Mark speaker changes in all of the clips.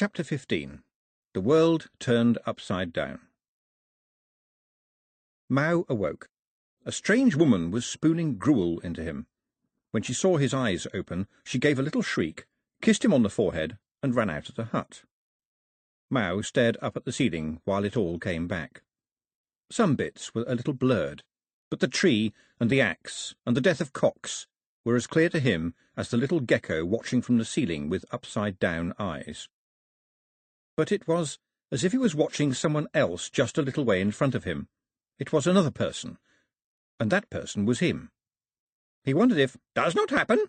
Speaker 1: Chapter 15 The World Turned Upside Down Mau awoke. A strange woman was spooning gruel into him. When she saw his eyes open, she gave a little shriek, kissed him on the forehead, and ran out of the hut. Mau stared up at the ceiling while it all came back. Some bits were a little blurred, but the tree and the axe and the death of Cox were as clear to him as the little gecko watching from the ceiling with upside-down eyes but it was as if he was watching someone else just a little way in front of him. It was another person, and that person was him. He wondered if, does not happen.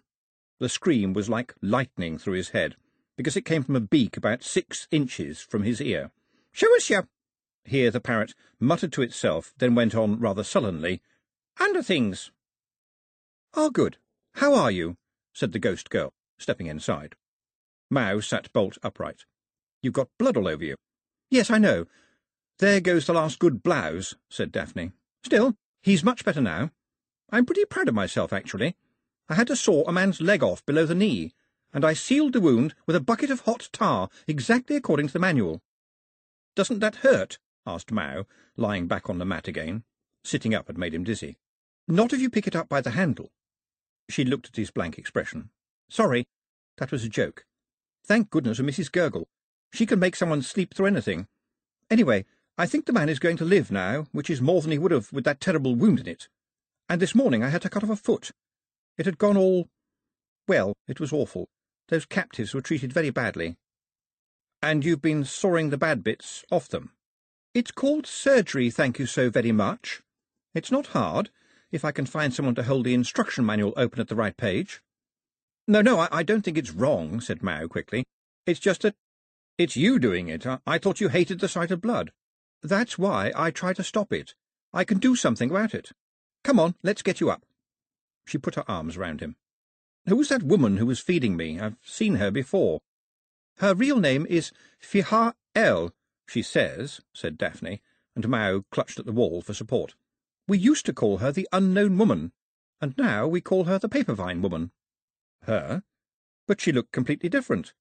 Speaker 1: The scream was like lightning through his head, because it came from a beak about six inches from his ear. Show us your... Here the parrot muttered to itself, then went on rather sullenly, Under things. Ah, good. How are you? said the ghost girl, stepping inside. Mau sat bolt upright. You've got blood all over you. Yes, I know. There goes the last good blouse, said Daphne. Still, he's much better now. I'm pretty proud of myself, actually. I had to saw a man's leg off below the knee, and I sealed the wound with a bucket of hot tar, exactly according to the manual. Doesn't that hurt? asked Mau, lying back on the mat again. Sitting up had made him dizzy. Not if you pick it up by the handle. She looked at his blank expression. Sorry, that was a joke. Thank goodness for Mrs. Gurgle. She can make someone sleep through anything. Anyway, I think the man is going to live now, which is more than he would have with that terrible wound in it. And this morning I had to cut off a foot. It had gone all... Well, it was awful. Those captives were treated very badly. And you've been sawing the bad bits off them. It's called surgery, thank you so very much. It's not hard, if I can find someone to hold the instruction manual open at the right page. No, no, I, I don't think it's wrong, said Mau quickly. It's just that it's you doing it. I thought you hated the sight of blood. That's why I try to stop it. I can do something about it. Come on, let's get you up. She put her arms round him. Who's that woman who was feeding me? I've seen her before. Her real name is Fiha El, she says, said Daphne, and Mau clutched at the wall for support. We used to call her the Unknown Woman, and now we call her the Papervine Woman. Her? But she looked completely different.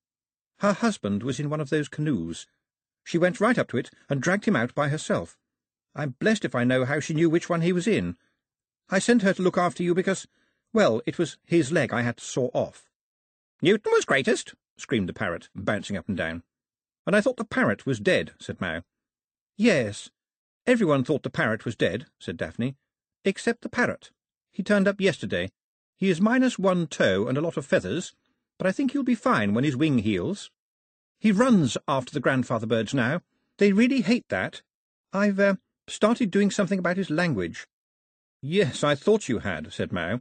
Speaker 1: Her husband was in one of those canoes. She went right up to it and dragged him out by herself. I'm blessed if I know how she knew which one he was in. I sent her to look after you because, well, it was his leg I had to saw off. Newton was greatest, screamed the parrot, bouncing up and down. And I thought the parrot was dead, said Mau. Yes, everyone thought the parrot was dead, said Daphne, except the parrot. He turned up yesterday. He is minus one toe and a lot of feathers, but I think he'll be fine when his wing heals. He runs after the grandfather birds now. They really hate that. I've, uh, started doing something about his language. Yes, I thought you had, said Mau.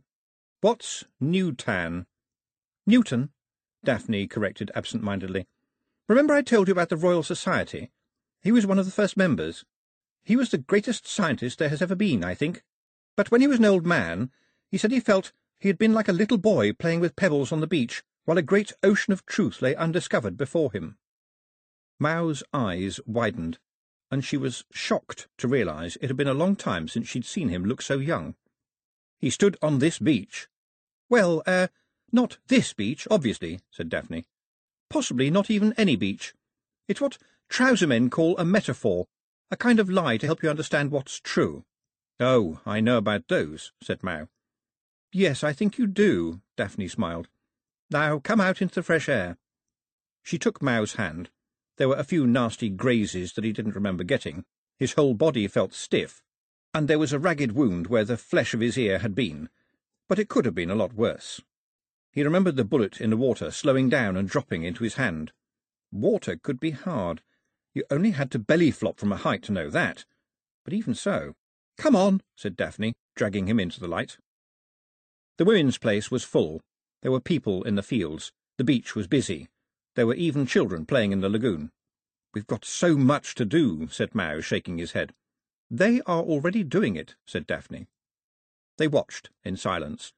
Speaker 1: What's Newtan? Newton, Daphne corrected absent-mindedly. Remember I told you about the Royal Society? He was one of the first members. He was the greatest scientist there has ever been, I think. But when he was an old man, he said he felt he had been like a little boy playing with pebbles on the beach while a great ocean of truth lay undiscovered before him. Mau's eyes widened, and she was shocked to realize it had been a long time since she'd seen him look so young. He stood on this beach. Well, er, uh, not this beach, obviously, said Daphne. Possibly not even any beach. It's what trousermen call a metaphor, a kind of lie to help you understand what's true. Oh, I know about those, said Mau. Yes, I think you do, Daphne smiled. Now come out into the fresh air. She took Mau's hand. There were a few nasty grazes that he didn't remember getting. His whole body felt stiff, and there was a ragged wound where the flesh of his ear had been, but it could have been a lot worse. He remembered the bullet in the water slowing down and dropping into his hand. Water could be hard. You only had to belly flop from a height to know that. But even so... Come on, said Daphne, dragging him into the light. The women's place was full, there were people in the fields. The beach was busy. There were even children playing in the lagoon. We've got so much to do, said Mau, shaking his head. They are already doing it, said Daphne. They watched, in silence.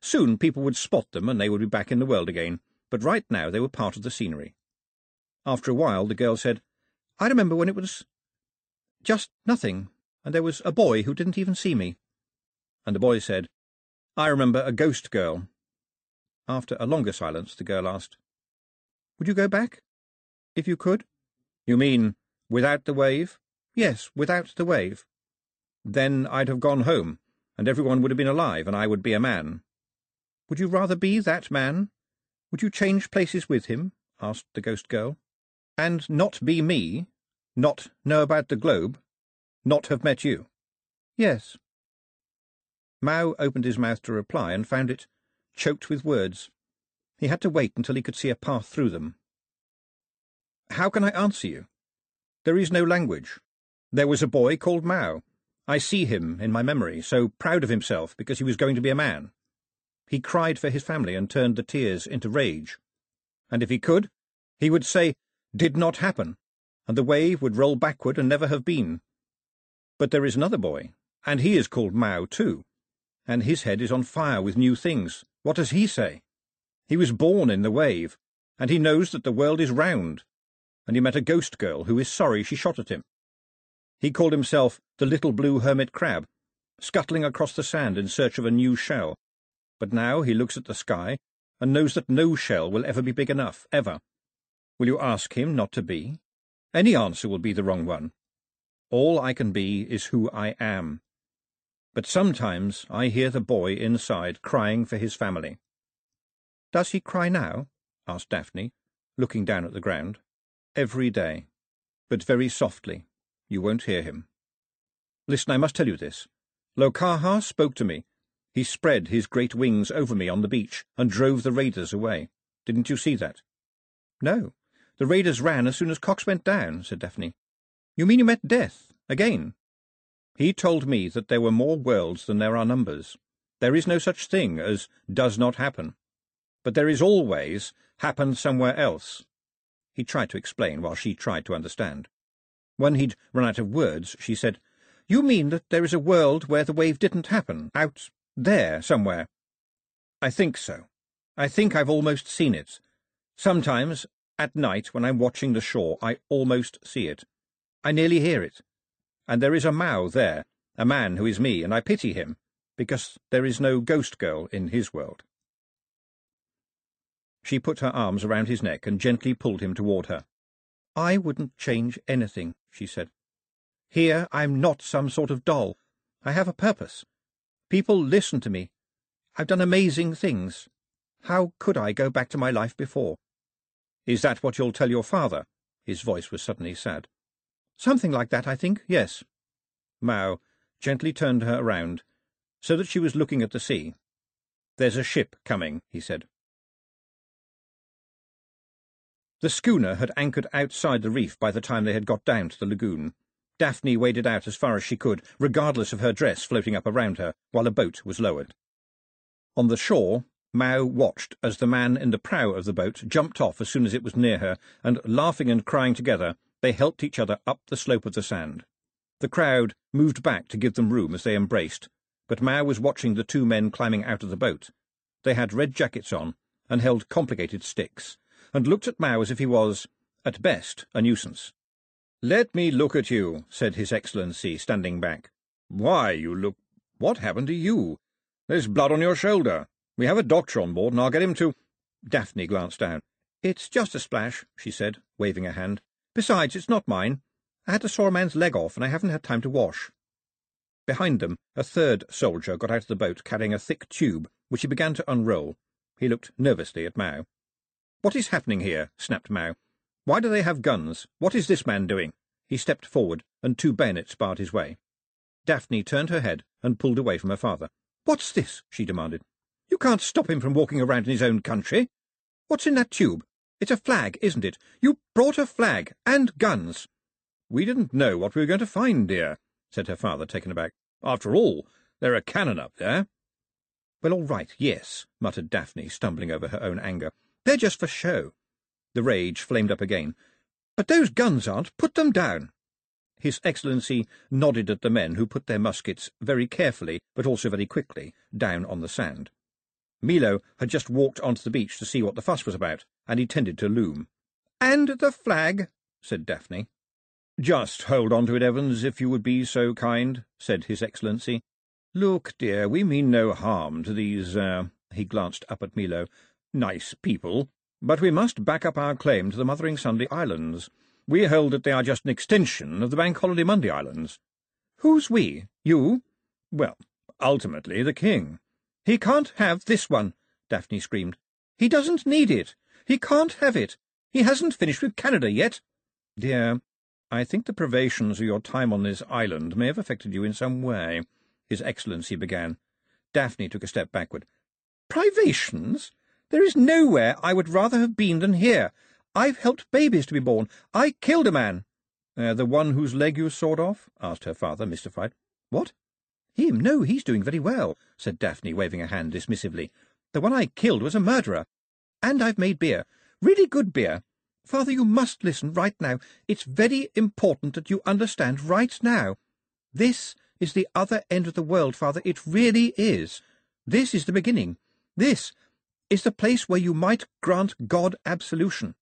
Speaker 1: Soon people would spot them and they would be back in the world again, but right now they were part of the scenery. After a while the girl said, I remember when it was just nothing, and there was a boy who didn't even see me. And the boy said, I remember a ghost girl, after a longer silence, the girl asked, Would you go back?
Speaker 2: If you could?
Speaker 1: You mean without the wave?
Speaker 2: Yes, without the wave.
Speaker 1: Then I'd have gone home, and everyone would have been alive, and I would be a man.
Speaker 2: Would you rather be that man? Would you change places with him? asked the ghost girl.
Speaker 1: And not be me? Not know about the globe? Not have met you?
Speaker 2: Yes.
Speaker 1: Mau opened his mouth to reply and found it choked with words. He had to wait until he could see a path through them. How can I answer you? There is no language. There was a boy called Mau. I see him in my memory, so proud of himself because he was going to be a man. He cried for his family and turned the tears into rage. And if he could, he would say, did not happen, and the wave would roll backward and never have been. But there is another boy, and he is called Mau too, and his head is on fire with new things. What does he say? He was born in the wave, and he knows that the world is round, and he met a ghost girl who is sorry she shot at him. He called himself the little blue hermit crab, scuttling across the sand in search of a new shell. But now he looks at the sky and knows that no shell will ever be big enough, ever. Will you ask him not to be? Any answer will be the wrong one. All I can be is who I am. But sometimes I hear the boy inside crying for his family.
Speaker 2: Does he cry now? asked Daphne, looking down at the ground.
Speaker 1: Every day, but very softly. You won't hear him. Listen, I must tell you this. Locaha spoke to me. He spread his great wings over me on the beach and drove the raiders away. Didn't you see that?
Speaker 2: No. The raiders ran as soon as Cox went down, said Daphne. You mean you met Death, again?
Speaker 1: He told me that there were more worlds than there are numbers. There is no such thing as does not happen. But there is always happened somewhere else. He tried to explain while she tried to understand. When he'd run out of words, she said, You mean that there is a world where the wave didn't happen, out there somewhere? I think so. I think I've almost seen it. Sometimes at night, when I'm watching the shore, I almost see it. I nearly hear it. And there is a Mau there, a man who is me, and I pity him, because there is no ghost girl in his world. She put her arms around his neck and gently pulled him toward her.
Speaker 2: I wouldn't change anything, she said. Here I'm not some sort of doll. I have a purpose. People listen to me. I've done amazing things. How could I go back to my life before?
Speaker 1: Is that what you'll tell your father? His voice was suddenly sad.
Speaker 2: Something like that, I think, yes.
Speaker 1: Mau gently turned her around, so that she was looking at the sea. There's a ship coming, he said. The schooner had anchored outside the reef by the time they had got down to the lagoon. Daphne waded out as far as she could, regardless of her dress floating up around her, while a boat was lowered. On the shore, Mau watched as the man in the prow of the boat jumped off as soon as it was near her, and, laughing and crying together, they helped each other up the slope of the sand. The crowd moved back to give them room as they embraced, but Mau was watching the two men climbing out of the boat. They had red jackets on, and held complicated sticks, and looked at Mau as if he was, at best, a nuisance. Let me look at you, said His Excellency, standing back. Why, you look... What happened to you? There's blood on your shoulder. We have a doctor on board, and I'll get him to... Daphne glanced down.
Speaker 2: It's just a splash, she said, waving a hand. Besides, it's not mine. I had to saw a man's leg off, and I haven't had time to wash.
Speaker 1: Behind them, a third soldier got out of the boat carrying a thick tube, which he began to unroll. He looked nervously at Mau. What is happening here? snapped Mau. Why do they have guns? What is this man doing? He stepped forward, and two bayonets barred his way. Daphne turned her head and pulled away from her father. What's this? she demanded. You can't stop him from walking around in his own country. What's in that tube? It's a flag, isn't it? You brought a flag and guns. We didn't know what we were going to find, dear, said her father, taken aback. After all, there are cannon up there. Well, all right, yes, muttered Daphne, stumbling over her own anger. They're just for show. The rage flamed up again. But those guns aren't. Put them down. His Excellency nodded at the men who put their muskets very carefully, but also very quickly, down on the sand. Milo had just walked onto the beach to see what the fuss was about, and he tended to loom. And the flag, said Daphne. Just hold on to it, Evans, if you would be so kind, said His Excellency. Look, dear, we mean no harm to these, uh, he glanced up at Milo, nice people. But we must back up our claim to the Mothering Sunday Islands. We hold that they are just an extension of the Bank Holiday Monday Islands.
Speaker 2: Who's we? You?
Speaker 1: Well, ultimately the king.
Speaker 2: He can't have this one, Daphne screamed. He doesn't need it. He can't have it. He hasn't finished with Canada yet.
Speaker 1: Dear, I think the privations of your time on this island may have affected you in some way, His Excellency began. Daphne took a step backward.
Speaker 2: Privations? There is nowhere I would rather have been than here. I've helped babies to be born. I killed a man.
Speaker 1: Uh, the one whose leg you sawed off? asked her father, mystified.
Speaker 2: What? Him? No, he's doing very well, said Daphne, waving a hand dismissively. The one I killed was a murderer. And I've made beer. Really good beer. Father, you must listen right now. It's very important that you understand right now. This is the other end of the world, Father. It really is. This is the beginning. This is the place where you might grant God absolution.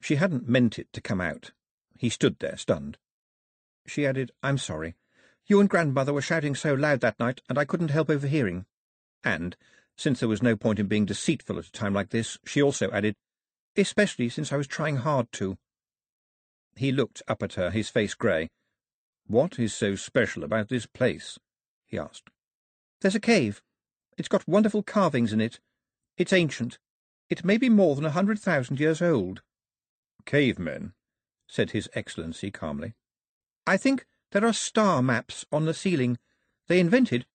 Speaker 1: She hadn't meant it to come out. He stood there, stunned.
Speaker 2: She added, I'm sorry. You and grandmother were shouting so loud that night, and I couldn't help overhearing.
Speaker 1: And, since there was no point in being deceitful at a time like this, she also added,
Speaker 2: especially since I was trying hard to.
Speaker 1: He looked up at her, his face grey. What is so special about this place? he asked.
Speaker 2: There's a cave. It's got wonderful carvings in it. It's ancient. It may be more than a hundred thousand years old.
Speaker 1: Cavemen, said His Excellency calmly.
Speaker 2: I think there are star maps on the ceiling. They invented,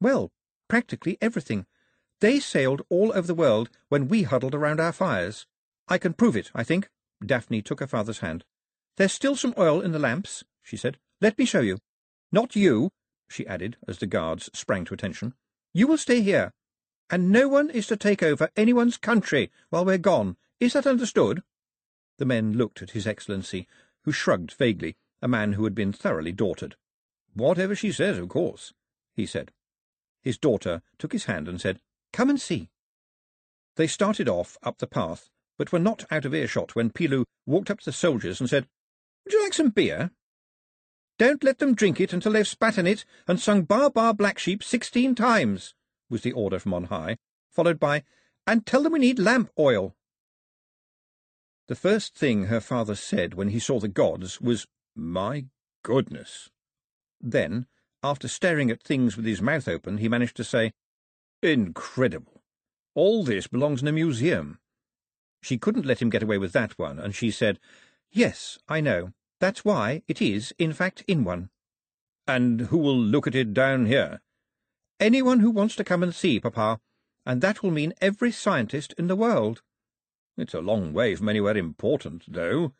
Speaker 2: well, practically everything. They sailed all over the world when we huddled around our fires. I can prove it, I think. Daphne took her father's hand. There's still some oil in the lamps, she said. Let me show you. Not you, she added, as the guards sprang to attention. You will stay here, and no one is to take over anyone's country while we're gone. Is that understood?
Speaker 1: The men looked at His Excellency, who shrugged vaguely, a man who had been thoroughly daughtered. Whatever she says, of course, he said. His daughter took his hand and said, Come and see. They started off up the path, but were not out of earshot when Pilu walked up to the soldiers and said, Would you like some beer?
Speaker 2: Don't let them drink it until they've spat in it and sung Bar Bar Black Sheep sixteen times, was the order from on high, followed by, And tell them we need lamp oil.
Speaker 1: The first thing her father said when he saw the gods was, My goodness. Then, after staring at things with his mouth open, he managed to say, Incredible. All this belongs in a museum. She couldn't let him get away with that one, and she said,
Speaker 2: Yes, I know. That's why it is, in fact, in one.
Speaker 1: And who will look at it down here?
Speaker 2: Anyone who wants to come and see, Papa, and that will mean every scientist in the world.
Speaker 1: It's a long way from anywhere important, though,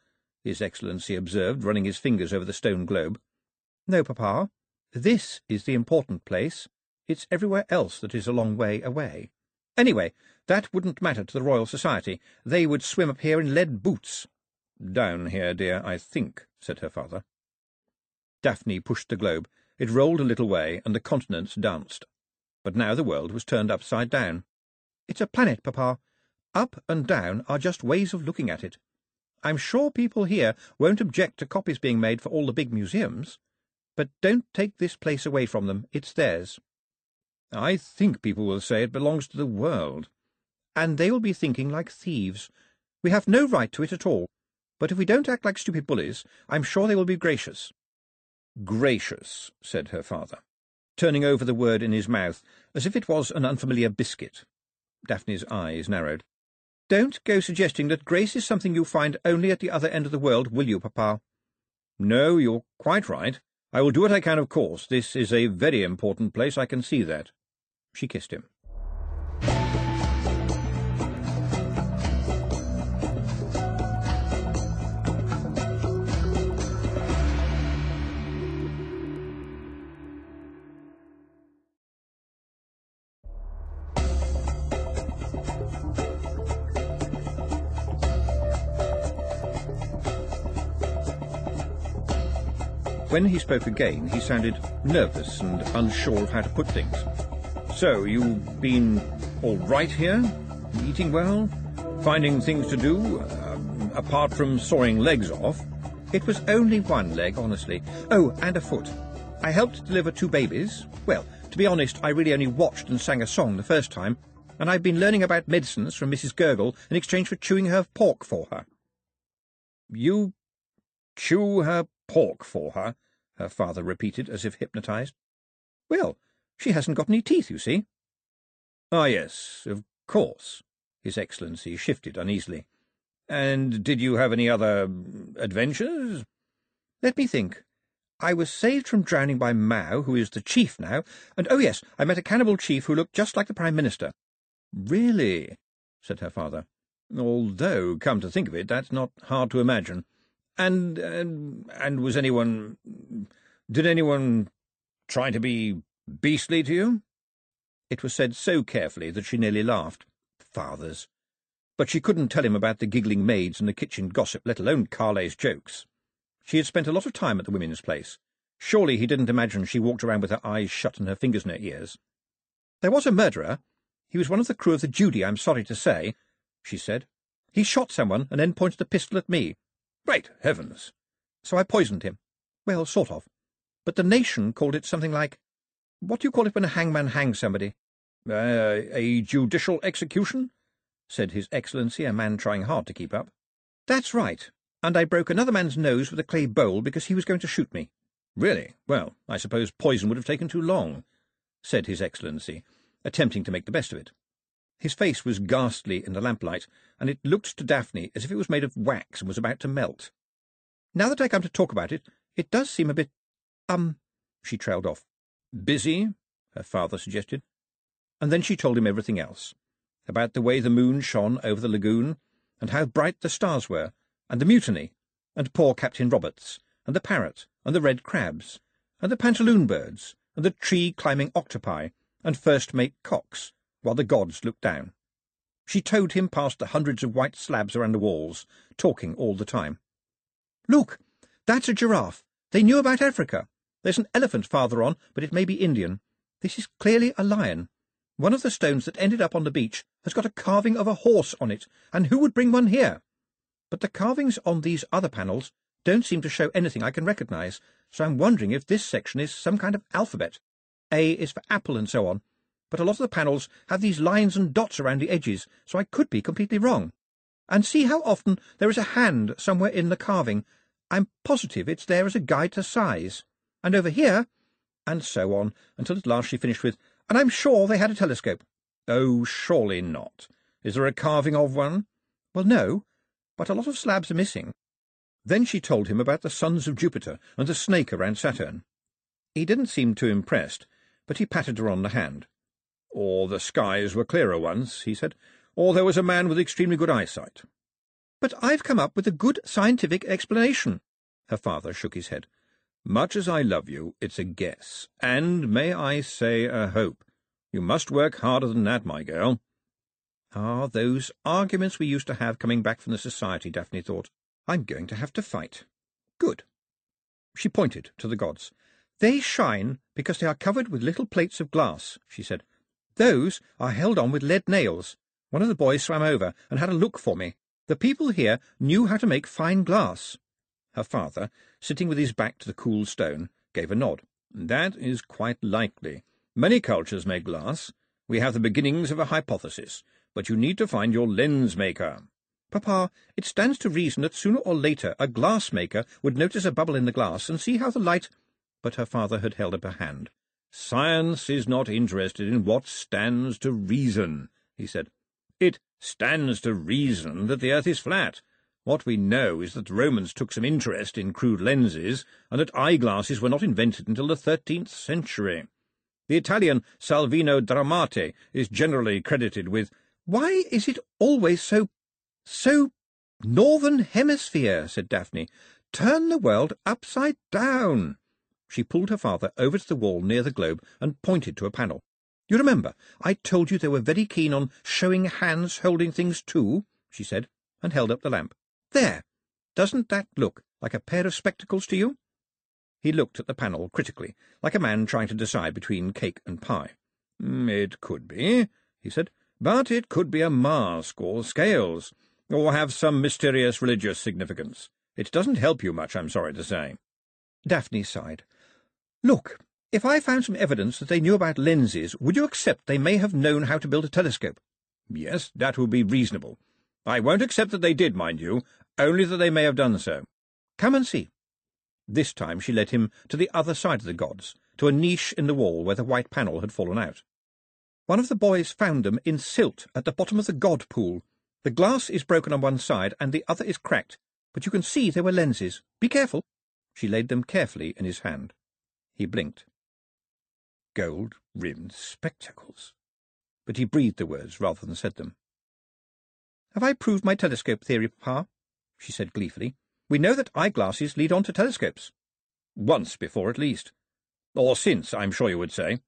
Speaker 1: His Excellency observed, running his fingers over the stone globe.
Speaker 2: No, Papa. This is the important place. It's everywhere else that is a long way away. Anyway, that wouldn't matter to the Royal Society. They would swim up here in lead boots.
Speaker 1: Down here, dear, I think, said her father. Daphne pushed the globe. It rolled a little way, and the continents danced. But now the world was turned upside down.
Speaker 2: It's a planet, Papa. Up and down are just ways of looking at it. I'm sure people here won't object to copies being made for all the big museums. But don't take this place away from them. It's theirs.
Speaker 1: I think people will say it belongs to the world.
Speaker 2: And they will be thinking like thieves. We have no right to it at all. But if we don't act like stupid bullies, I'm sure they will be gracious.
Speaker 1: Gracious, said her father, turning over the word in his mouth as if it was an unfamiliar biscuit. Daphne's eyes narrowed.
Speaker 2: Don't go suggesting that grace is something you find only at the other end of the world, will you, Papa?
Speaker 1: No, you're quite right. I will do what I can, of course. This is a very important place, I can see that. She kissed him. When he spoke again, he sounded nervous and unsure of how to put things. So, you've been all right here? Eating well? Finding things to do? Uh, apart from sawing legs off?
Speaker 2: It was only one leg, honestly. Oh, and a foot. I helped deliver two babies. Well, to be honest, I really only watched and sang a song the first time.
Speaker 1: and I've been learning about medicines from Mrs. Gurgle in exchange for chewing her pork for her.
Speaker 3: You chew her pork for her? Her father repeated, as if hypnotized.
Speaker 1: Well, she hasn't got any teeth, you see.
Speaker 3: Ah, yes, of course. His Excellency shifted uneasily. And did you have any other adventures?
Speaker 1: Let me think. I was saved from drowning by Mau, who is the chief now, and oh yes, I met a cannibal chief who looked just like the Prime Minister.
Speaker 3: Really? said her father. Although, come to think of it, that's not hard to imagine. And, and, and was anyone... Did anyone try to be beastly to you?
Speaker 1: It was said so carefully that she nearly laughed. Fathers. But she couldn't tell him about the giggling maids and the kitchen gossip, let alone Carlet's jokes. She had spent a lot of time at the women's place. Surely he didn't imagine she walked around with her eyes shut and her fingers in her ears. There was a murderer. He was one of the crew of the Judy, I'm sorry to say, she said. He shot someone and then pointed a pistol at me.
Speaker 3: Great heavens!
Speaker 1: So I poisoned him. Well, sort of. But the nation called it something like... What do you call it when a hangman hangs somebody?
Speaker 3: Uh, a judicial execution? said His Excellency, a man trying hard to keep up.
Speaker 1: That's right and I broke another man's nose with a clay bowl because he was going to shoot me.
Speaker 3: Really? Well, I suppose poison would have taken too long, said His Excellency, attempting to make the best of it. His face was ghastly in the lamplight, and it looked to Daphne as if it was made of wax and was about to melt.
Speaker 1: Now that I come to talk about it, it does seem a bit, um, she trailed off.
Speaker 3: Busy, her father suggested.
Speaker 1: And then she told him everything else, about the way the moon shone over the lagoon, and how bright the stars were, and the mutiny, and poor Captain Roberts, and the parrot, and the red crabs, and the pantaloon birds, and the tree-climbing octopi, and first mate Cox, while the gods looked down. She towed him past the hundreds of white slabs around the walls, talking all the time. Look, that's a giraffe. They knew about Africa. There's an elephant farther on, but it may be Indian. This is clearly a lion. One of the stones that ended up on the beach has got a carving of a horse on it, and who would bring one here? but the carvings on these other panels don't seem to show anything I can recognise, so I'm wondering if this section is some kind of alphabet. A is for apple and so on, but a lot of the panels have these lines and dots around the edges, so I could be completely wrong. And see how often there is a hand somewhere in the carving. I'm positive it's there as a guide to size. And over here, and so on, until at last she finished with, and I'm sure they had a telescope.
Speaker 3: Oh, surely not. Is there a carving of one?
Speaker 1: Well, no, but a lot of slabs are missing. Then she told him about the sons of Jupiter and the snake around Saturn. He didn't seem too impressed, but he patted her on the hand.
Speaker 3: Or the skies were clearer once, he said, or there was a man with extremely good eyesight.
Speaker 1: But I've come up with a good scientific explanation. Her father shook his head.
Speaker 3: Much as I love you, it's a guess, and, may I say, a hope. You must work harder than that, my girl.
Speaker 1: Ah, those arguments we used to have coming back from the Society, Daphne thought. I'm going to have to fight. Good. She pointed to the gods. They shine because they are covered with little plates of glass, she said. Those are held on with lead nails. One of the boys swam over and had a look for me. The people here knew how to make fine glass. Her father, sitting with his back to the cool stone, gave a nod.
Speaker 3: That is quite likely. Many cultures make glass. We have the beginnings of a hypothesis but you need to find your lens maker.
Speaker 1: Papa, it stands to reason that sooner or later a glass maker would notice a bubble in the glass and see how the light... But her father had held up a hand.
Speaker 3: Science is not interested in what stands to reason, he said. It stands to reason that the earth is flat. What we know is that the Romans took some interest in crude lenses, and that eyeglasses were not invented until the thirteenth century. The Italian Salvino D'Armati is generally credited with
Speaker 1: why is it always so... so... Northern Hemisphere, said Daphne. Turn the world upside down. She pulled her father over to the wall near the globe and pointed to a panel. You remember, I told you they were very keen on showing hands holding things too, she said, and held up the lamp. There! Doesn't that look like a pair of spectacles to you? He looked at the panel critically, like a man trying to decide between cake and pie.
Speaker 3: Mm, it could be, he said. But it could be a mask or scales, or have some mysterious religious significance. It doesn't help you much, I'm sorry to say.
Speaker 1: Daphne sighed. Look, If I found some evidence that they knew about lenses, would you accept they may have known how to build a telescope?
Speaker 4: Yes, that would be reasonable. I won't accept that they did, mind you, only that they may have done so.
Speaker 1: Come and see. This time she led him to the other side of the gods, to a niche in the wall where the white panel had fallen out. One of the boys found them in silt at the bottom of the god pool. The glass is broken on one side and the other is cracked, but you can see they were lenses. Be careful. She laid them carefully in his hand. He blinked. Gold-rimmed spectacles. But he breathed the words rather than said them. Have I proved my telescope theory, Papa? she said gleefully. We know that eyeglasses lead on to telescopes.
Speaker 4: Once before, at least. Or since, I'm sure you would say.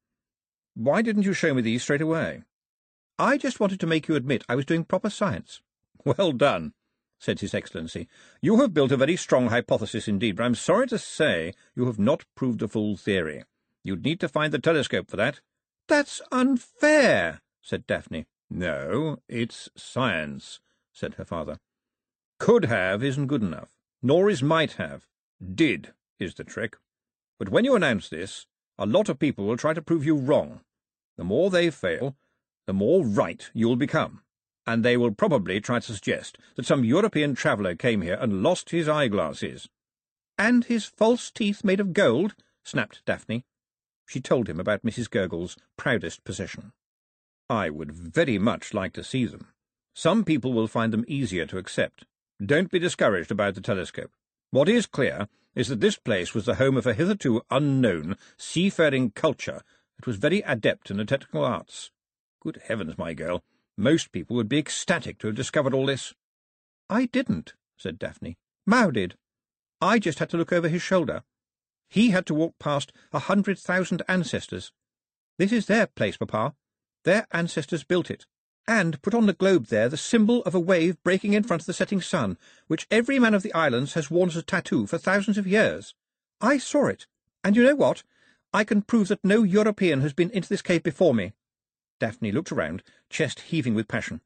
Speaker 4: Why didn't you show me these straight away?
Speaker 1: I just wanted to make you admit I was doing proper science.
Speaker 4: Well done, said His Excellency. You have built a very strong hypothesis indeed, but I'm sorry to say you have not proved the full theory. You'd need to find the telescope for that.
Speaker 1: That's unfair, said Daphne.
Speaker 4: No, it's science, said her father. Could have isn't good enough, nor is might have. Did is the trick. But when you announce this, a lot of people will try to prove you wrong. The more they fail, the more right you'll become, and they will probably try to suggest that some European traveller came here and lost his eyeglasses.
Speaker 1: And his false teeth made of gold, snapped Daphne. She told him about Mrs. Gurgle's proudest possession.
Speaker 4: I would very much like to see them. Some people will find them easier to accept. Don't be discouraged about the telescope. What is clear is that this place was the home of a hitherto unknown seafaring culture that was very adept in the technical arts. Good heavens, my girl, most people would be ecstatic to have discovered all this.
Speaker 1: I didn't, said Daphne. Mau did. I just had to look over his shoulder. He had to walk past a hundred thousand ancestors. This is their place, Papa. Their ancestors built it, and put on the globe there the symbol of a wave breaking in front of the setting sun, which every man of the islands has worn as a tattoo for thousands of years. I saw it, and you know what? I can prove that no European has been into this cave before me. Daphne looked around, chest heaving with passion.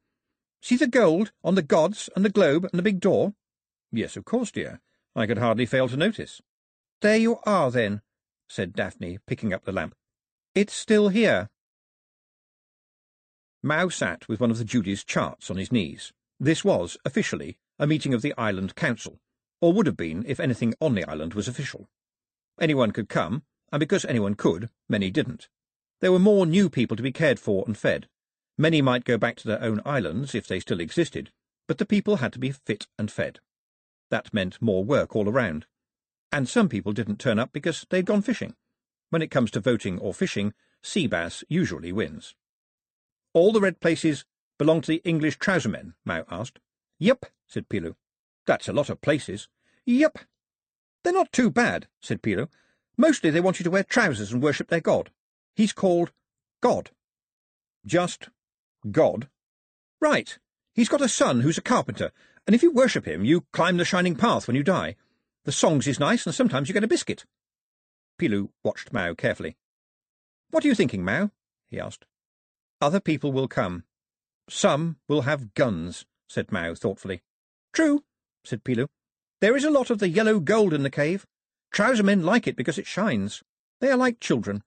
Speaker 1: See the gold on the gods and the globe and the big door?
Speaker 4: Yes, of course, dear. I could hardly fail to notice.
Speaker 1: There you are, then, said Daphne, picking up the lamp. It's still here. Mau sat with one of the Judy's charts on his knees. This was, officially, a meeting of the Island Council, or would have been if anything on the island was official. Anyone could come, and because anyone could, many didn't. There were more new people to be cared for and fed. Many might go back to their own islands if they still existed, but the people had to be fit and fed. That meant more work all around. And some people didn't turn up because they'd gone fishing. When it comes to voting or fishing, sea bass usually wins. All the red places belong to the English trousermen? Mau asked.
Speaker 4: Yep, said Pilu.
Speaker 1: That's a lot of places.
Speaker 4: Yep.
Speaker 1: They're not too bad, said Pilu. Mostly they want you to wear trousers and worship their god. He's called God.
Speaker 4: Just God?
Speaker 1: Right. He's got a son who's a carpenter, and if you worship him, you climb the shining path when you die. The songs is nice, and sometimes you get a biscuit. Pilu watched Mau carefully. What are you thinking, Mau? he asked. Other people will come. Some will have guns, said Mau thoughtfully. True, said Pilu. There is a lot of the yellow gold in the cave. Trouser men like it because it shines. They are like children.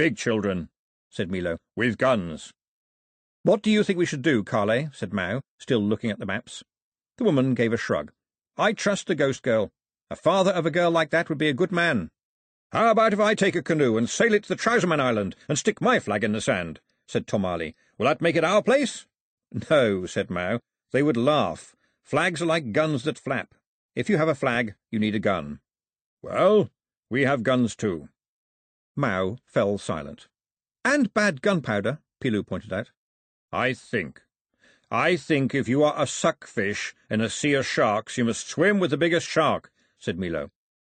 Speaker 4: Big children, said Milo, with guns. What do you think we should do, Cahle? said Mau, still looking at the maps. The woman gave a shrug. I trust the ghost girl. A father of a girl like that would be a good man. How about if I take a canoe and sail it to the Trouserman Island and stick my flag in the sand? said Tomali. Will that make it our place? No, said Mau. They would laugh. Flags are like guns that flap. If you have a flag, you need a gun. Well, we have guns too. Mau fell silent.
Speaker 1: And bad gunpowder, Pilu pointed out.
Speaker 4: I think. I think if you are a suckfish in a sea of sharks, you must swim with the biggest shark, said Milo.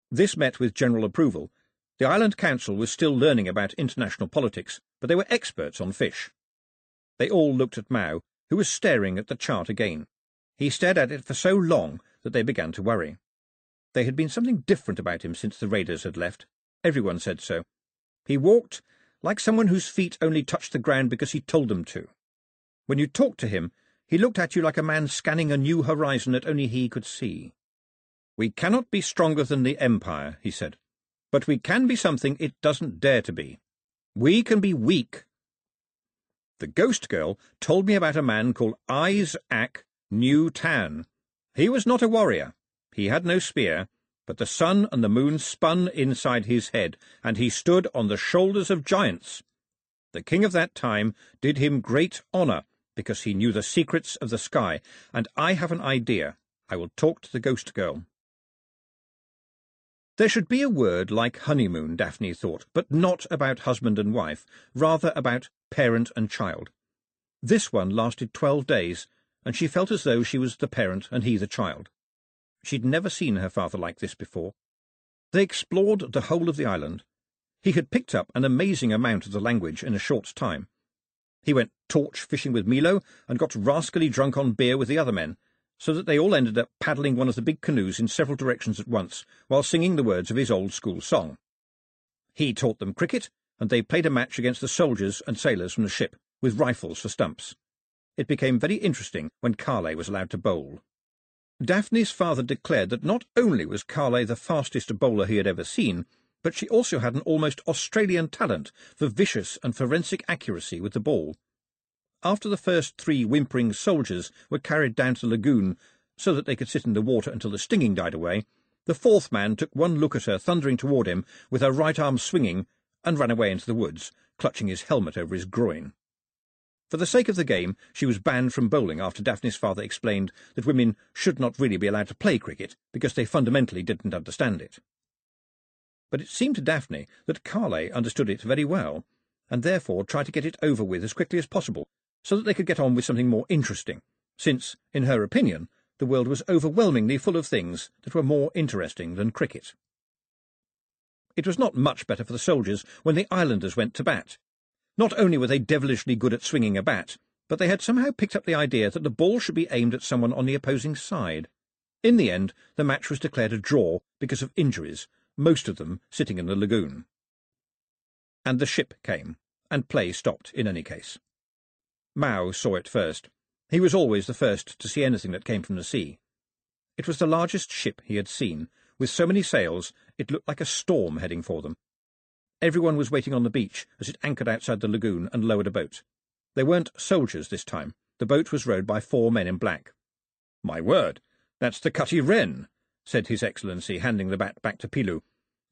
Speaker 1: This met with general approval. The Island Council was still learning about international politics, but they were experts on fish. They all looked at Mau, who was staring at the chart again. He stared at it for so long that they began to worry. There had been something different about him since the raiders had left. Everyone said so. He walked like someone whose feet only touched the ground because he told them to. When you talked to him, he looked at you like a man scanning a new horizon that only he could see. We cannot be stronger than the Empire, he said. But we can be something it doesn't dare to be. We can be weak. The ghost girl told me about a man called Isaac New Tan. He was not a warrior. He had no spear, but the sun and the moon spun inside his head, and he stood on the shoulders of giants. The king of that time did him great honour, because he knew the secrets of the sky, and I have an idea. I will talk to the ghost girl. There should be a word like honeymoon, Daphne thought, but not about husband and wife, rather about parent and child. This one lasted twelve days, and she felt as though she was the parent and he the child. She'd never seen her father like this before. They explored the whole of the island. He had picked up an amazing amount of the language in a short time. He went torch fishing with Milo and got rascally drunk on beer with the other men, so that they all ended up paddling one of the big canoes in several directions at once, while singing the words of his old school song. He taught them cricket, and they played a match against the soldiers and sailors from the ship, with rifles for stumps. It became very interesting when Carley was allowed to bowl. Daphne's father declared that not only was Carley the fastest bowler he had ever seen, but she also had an almost Australian talent for vicious and forensic accuracy with the ball. After the first three whimpering soldiers were carried down to the lagoon so that they could sit in the water until the stinging died away, the fourth man took one look at her thundering toward him with her right arm swinging and ran away into the woods, clutching his helmet over his groin. For the sake of the game, she was banned from bowling after Daphne's father explained that women should not really be allowed to play cricket because they fundamentally didn't understand it. But it seemed to Daphne that Carley understood it very well, and therefore tried to get it over with as quickly as possible so that they could get on with something more interesting, since, in her opinion, the world was overwhelmingly full of things that were more interesting than cricket. It was not much better for the soldiers when the islanders went to bat. Not only were they devilishly good at swinging a bat, but they had somehow picked up the idea that the ball should be aimed at someone on the opposing side. In the end, the match was declared a draw because of injuries, most of them sitting in the lagoon. And the ship came, and play stopped in any case. Mau saw it first. He was always the first to see anything that came from the sea. It was the largest ship he had seen, with so many sails it looked like a storm heading for them. Everyone was waiting on the beach as it anchored outside the lagoon and lowered a boat. They weren't soldiers this time. The boat was rowed by four men in black. My word, that's the Cutty Wren, said His Excellency, handing the bat back to Pilu.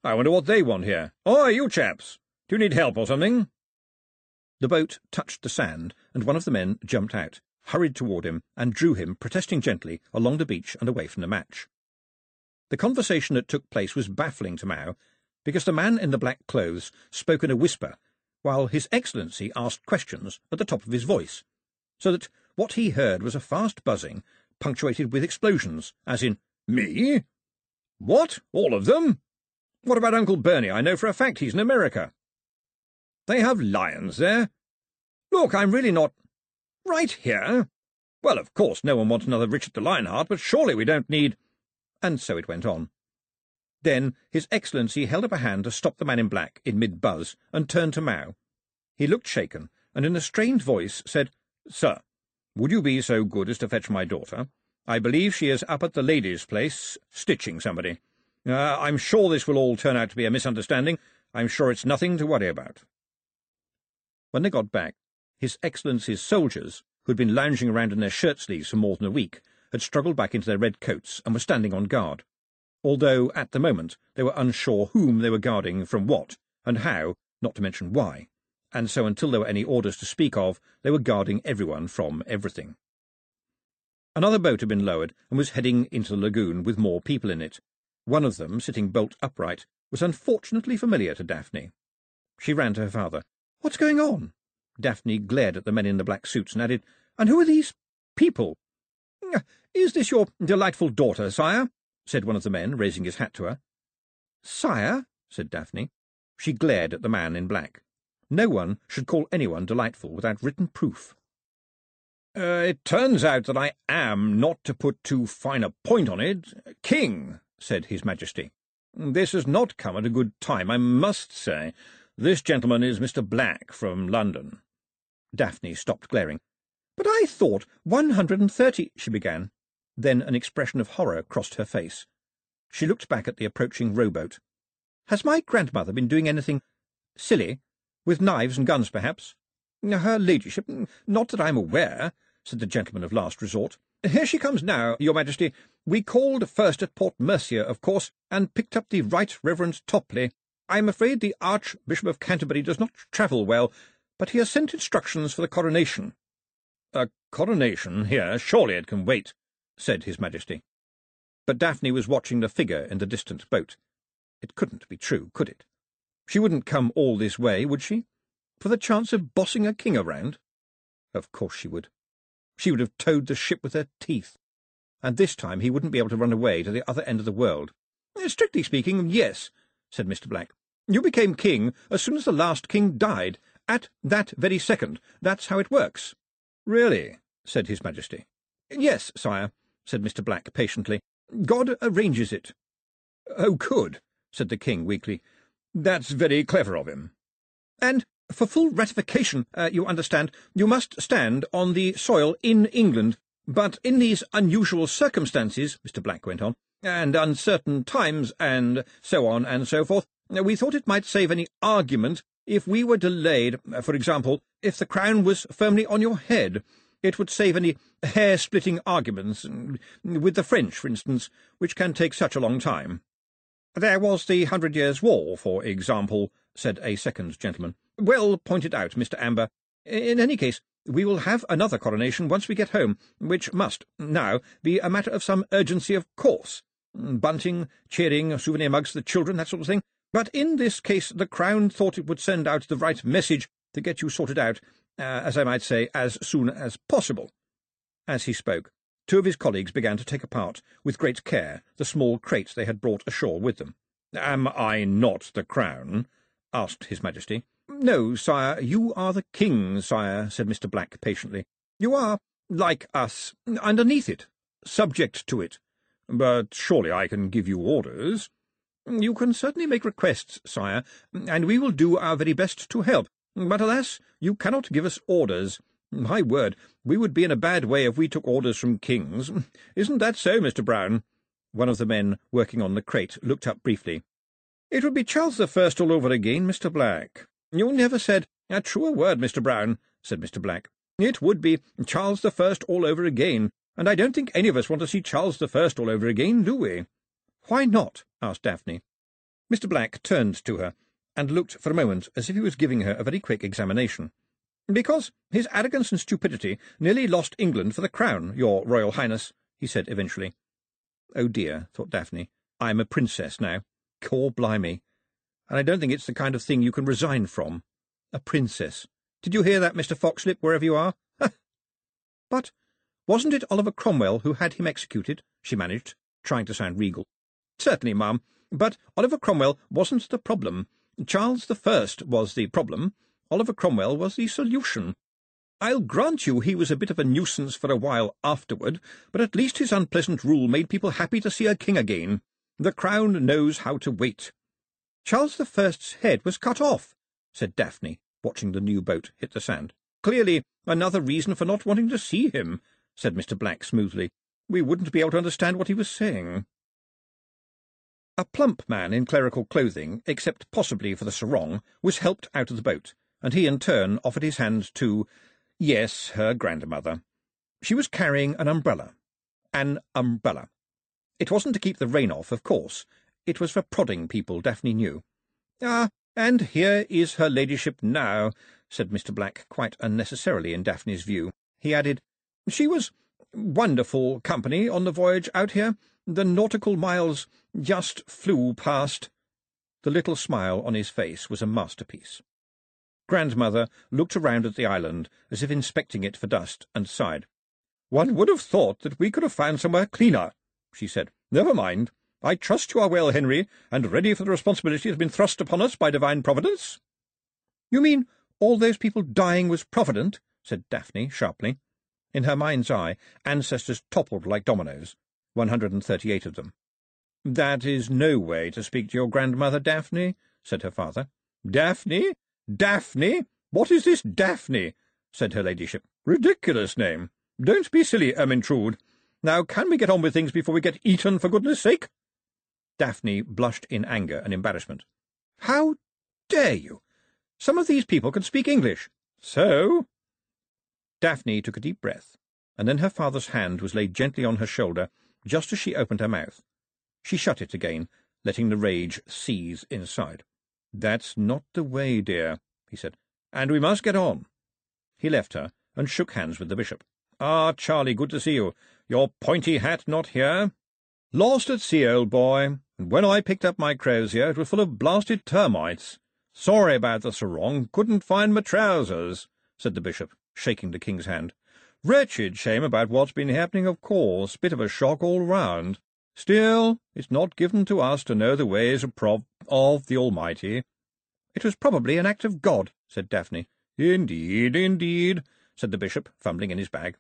Speaker 1: I wonder what they want here. Oi, you chaps! Do you need help or something? The boat touched the sand, and one of the men jumped out, hurried toward him, and drew him, protesting gently, along the beach and away from the match. The conversation that took place was baffling to Mau, because the man in the black clothes spoke in a whisper, while His Excellency asked questions at the top of his voice, so that what he heard was a fast buzzing, punctuated with explosions, as in, Me? What? All of them? What about Uncle Bernie? I know for a fact he's in America. They have lions there. Look, I'm really not... Right here? Well, of course, no one wants another Richard the Lionheart, but surely we don't need... And so it went on. Then His Excellency held up a hand to stop the man in black in mid-buzz and turned to Mau. He looked shaken, and in a strained voice said, Sir, would you be so good as to fetch my daughter? I believe she is up at the lady's place, stitching somebody. Uh, I'm sure this will all turn out to be a misunderstanding. I'm sure it's nothing to worry about. When they got back, His Excellency's soldiers, who had been lounging around in their shirt sleeves for more than a week, had struggled back into their red coats and were standing on guard, although at the moment they were unsure whom they were guarding from what, and how, not to mention why, and so until there were any orders to speak of, they were guarding everyone from everything. Another boat had been lowered and was heading into the lagoon with more people in it. One of them, sitting bolt upright, was unfortunately familiar to Daphne. She ran to her father. What's going on? Daphne glared at the men in the black suits and added, And who are these people? Is this your delightful daughter, sire? Said one of the men, raising his hat to her. Sire? said Daphne. She glared at the man in black. No one should call anyone delightful without written proof. Uh, it turns out that I am, not to put too fine a point on it, king, said his majesty. This has not come at a good time, I must say. This gentleman is Mr. Black from London. Daphne stopped glaring. But I thought one hundred and thirty, she began. Then an expression of horror crossed her face. She looked back at the approaching rowboat.
Speaker 2: Has my grandmother been doing anything silly? With knives and guns, perhaps?
Speaker 1: Her ladyship, not that I'm aware, said the gentleman of last resort. Here she comes now, your majesty. We called first at Port Mercia, of course, and picked up the Right Reverend Topley. I'm afraid the Archbishop of Canterbury does not travel well, but he has sent instructions for the coronation. A coronation here, surely it can wait, said his majesty. But Daphne was watching the figure in the distant boat. It couldn't be true, could it? She wouldn't come all this way, would she? For the chance of bossing a king around? Of course she would. She would have towed the ship with her teeth. And this time he wouldn't be able to run away to the other end of the world. Strictly speaking, yes, said Mr. Black. You became king as soon as the last king died, at that very second. That's how it works. Really? said His Majesty. Yes, sire, said Mr. Black patiently. God arranges it. Oh, good, said the king weakly. That's very clever of him. And for full ratification, uh, you understand, you must stand on the soil in England. But in these unusual circumstances, Mr. Black went on, and uncertain times, and so on and so forth, we thought it might save any argument if we were delayed. For example, if the crown was firmly on your head, it would save any hair-splitting arguments, with the French, for instance, which can take such a long time. There was the Hundred Years' War, for example, said a second gentleman. Well pointed out, Mr. Amber. In any case, we will have another coronation once we get home, which must, now, be a matter of some urgency, of course. Bunting, cheering, souvenir mugs for the children, that sort of thing. But in this case the Crown thought it would send out the right message to get you sorted out, uh, as I might say, as soon as possible. As he spoke, Two of his colleagues began to take apart, with great care, the small crate they had brought ashore with them. Am I not the Crown? asked His Majesty. No, sire, you are the King, sire, said Mr. Black patiently. You are, like us, underneath it, subject to it. But surely I can give you orders. You can certainly make requests, sire, and we will do our very best to help. But alas, you cannot give us orders. My word, we would be in a bad way if we took orders from kings. Isn't that so, Mr. Brown? One of the men working on the crate looked up briefly. It would be Charles the First all over again, Mr. Black. You never said a truer word, Mr. Brown, said Mr. Black. It would be Charles the First all over again, and I don't think any of us want to see Charles the First all over again, do we? Why not? asked Daphne. Mr. Black turned to her, and looked for a moment as if he was giving her a very quick examination. Because his arrogance and stupidity nearly lost England for the crown, your Royal Highness, he said eventually. Oh dear, thought Daphne, I'm a princess now. Cor blimey. And I don't think it's the kind of thing you can resign from. A princess. Did you hear that, Mr. Foxlip, wherever you are? but wasn't it Oliver Cromwell who had him executed? she managed, trying to sound regal. Certainly, ma'am, but Oliver Cromwell wasn't the problem. Charles the First was the problem, Oliver Cromwell was the solution. I'll grant you he was a bit of a nuisance for a while afterward, but at least his unpleasant rule made people happy to see a king again. The crown knows how to wait. Charles the First's head was cut off, said Daphne, watching the new boat hit the sand. Clearly another reason for not wanting to see him, said Mr. Black smoothly. We wouldn't be able to understand what he was saying. A plump man in clerical clothing, except possibly for the sarong, was helped out of the boat, and he in turn offered his hand to, yes, her grandmother. She was carrying an umbrella. An umbrella. It wasn't to keep the rain off, of course. It was for prodding people, Daphne knew. Ah, and here is her ladyship now, said Mr. Black, quite unnecessarily in Daphne's view. He added, She was wonderful company on the voyage out here. The nautical miles just flew past. The little smile on his face was a masterpiece. Grandmother looked around at the island as if inspecting it for dust, and sighed. One would have thought that we could have found somewhere cleaner, she said. Never mind. I trust you are well, Henry, and ready for the responsibility that has been thrust upon us by divine providence. You mean all those people dying was provident? said Daphne sharply. In her mind's eye, ancestors toppled like dominoes, one hundred and thirty-eight of them. That is no way to speak to your grandmother, Daphne, said her father. Daphne? Daphne? What is this Daphne? said her ladyship. Ridiculous name. Don't be silly, Ermintrude. Now, can we get on with things before we get eaten, for goodness sake? Daphne blushed in anger and embarrassment. How dare you? Some of these people can speak English. So? Daphne took a deep breath, and then her father's hand was laid gently on her shoulder just as she opened her mouth. She shut it again, letting the rage seize inside. That's not the way, dear, he said, and we must get on. He left her and shook hands with the bishop. Ah, Charlie, good to see you. Your pointy hat not here? Lost at sea, old boy, and when I picked up my crozier it was full of blasted termites. Sorry about the sarong, couldn't find my trousers, said the bishop, shaking the king's hand. Wretched shame about what's been happening, of course, bit of a shock all round. Still, it's not given to us to know the ways of, prov- of the Almighty. It was probably an act of God, said Daphne. Indeed, indeed, said the bishop, fumbling in his bag.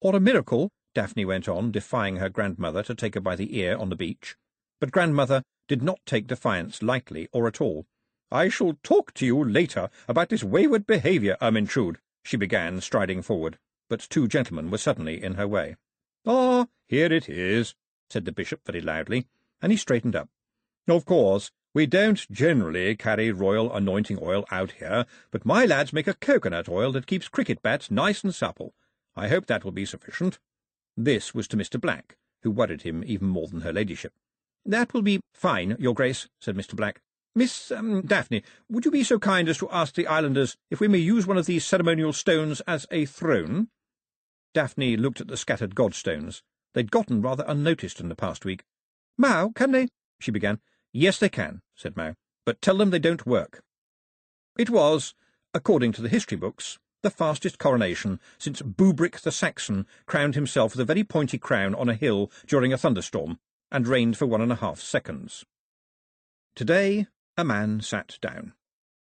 Speaker 1: Or a miracle, Daphne went on, defying her grandmother to take her by the ear on the beach. But grandmother did not take defiance lightly or at all. I shall talk to you later about this wayward behaviour, Ermintrude, she began, striding forward, but two gentlemen were suddenly in her way. Ah, here it is, said the bishop very loudly, and he straightened up. Of course, we don't generally carry royal anointing oil out here, but my lads make a coconut oil that keeps cricket bats nice and supple. I hope that will be sufficient. This was to Mr. Black, who worried him even more than her ladyship. That will be fine, your grace, said Mr. Black. Miss um, Daphne, would you be so kind as to ask the islanders if we may use one of these ceremonial stones as a throne? Daphne looked at the scattered godstones. They'd gotten rather unnoticed in the past week. Mau, can they? she began. Yes, they can, said Mau, but tell them they don't work. It was, according to the history books, the fastest coronation since Boobric the Saxon crowned himself with a very pointy crown on a hill during a thunderstorm, and reigned for one and a half seconds. Today a man sat down.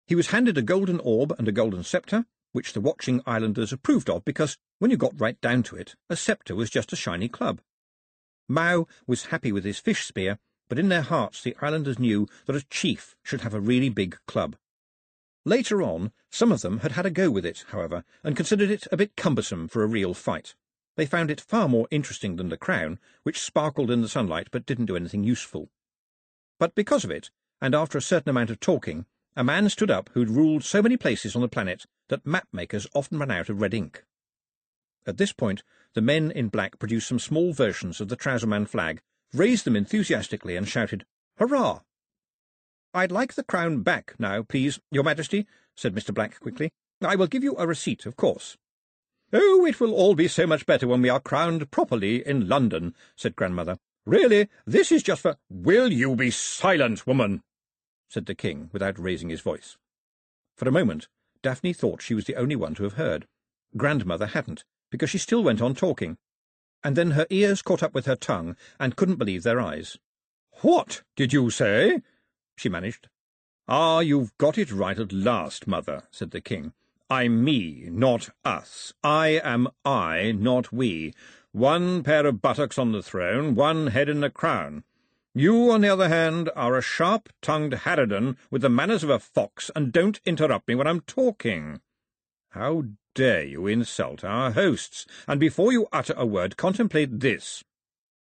Speaker 1: He was handed a golden orb and a golden sceptre, which the watching islanders approved of because, when you got right down to it, a sceptre was just a shiny club. Mau was happy with his fish spear, but in their hearts the islanders knew that a chief should have a really big club. Later on, some of them had had a go with it, however, and considered it a bit cumbersome for a real fight. They found it far more interesting than the crown, which sparkled in the sunlight but didn't do anything useful. But because of it, and after a certain amount of talking, a man stood up who'd ruled so many places on the planet that map-makers often ran out of red ink. At this point, the men in black produced some small versions of the Trouserman flag, raised them enthusiastically, and shouted, Hurrah! I'd like the crown back now, please, your majesty, said Mr. Black quickly. I will give you a receipt, of course. Oh, it will all be so much better when we are crowned properly in London, said grandmother. Really, this is just for— Will you be silent, woman? Said the king, without raising his voice. For a moment, Daphne thought she was the only one to have heard. Grandmother hadn't, because she still went on talking. And then her ears caught up with her tongue, and couldn't believe their eyes. What did you say? she managed. Ah, you've got it right at last, mother, said the king. I'm me, not us. I am I, not we. One pair of buttocks on the throne, one head in the crown. You, on the other hand, are a sharp-tongued harridan with the manners of a fox, and don't interrupt me when I'm talking. How dare you insult our hosts, and before you utter a word, contemplate this.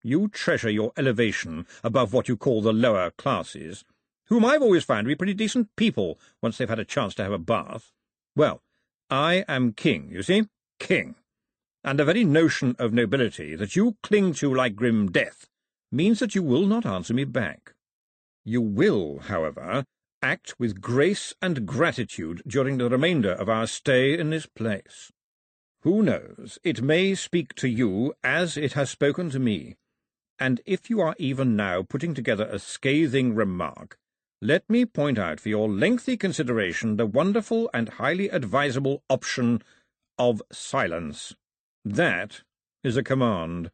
Speaker 1: You treasure your elevation above what you call the lower classes whom I've always found to be pretty decent people once they've had a chance to have a bath. Well, I am king, you see, king. And the very notion of nobility that you cling to like grim death means that you will not answer me back. You will, however, act with grace and gratitude during the remainder of our stay in this place. Who knows, it may speak to you as it has spoken to me, and if you are even now putting together a scathing remark, let me point out for your lengthy consideration the wonderful and highly advisable option of silence. That is a command.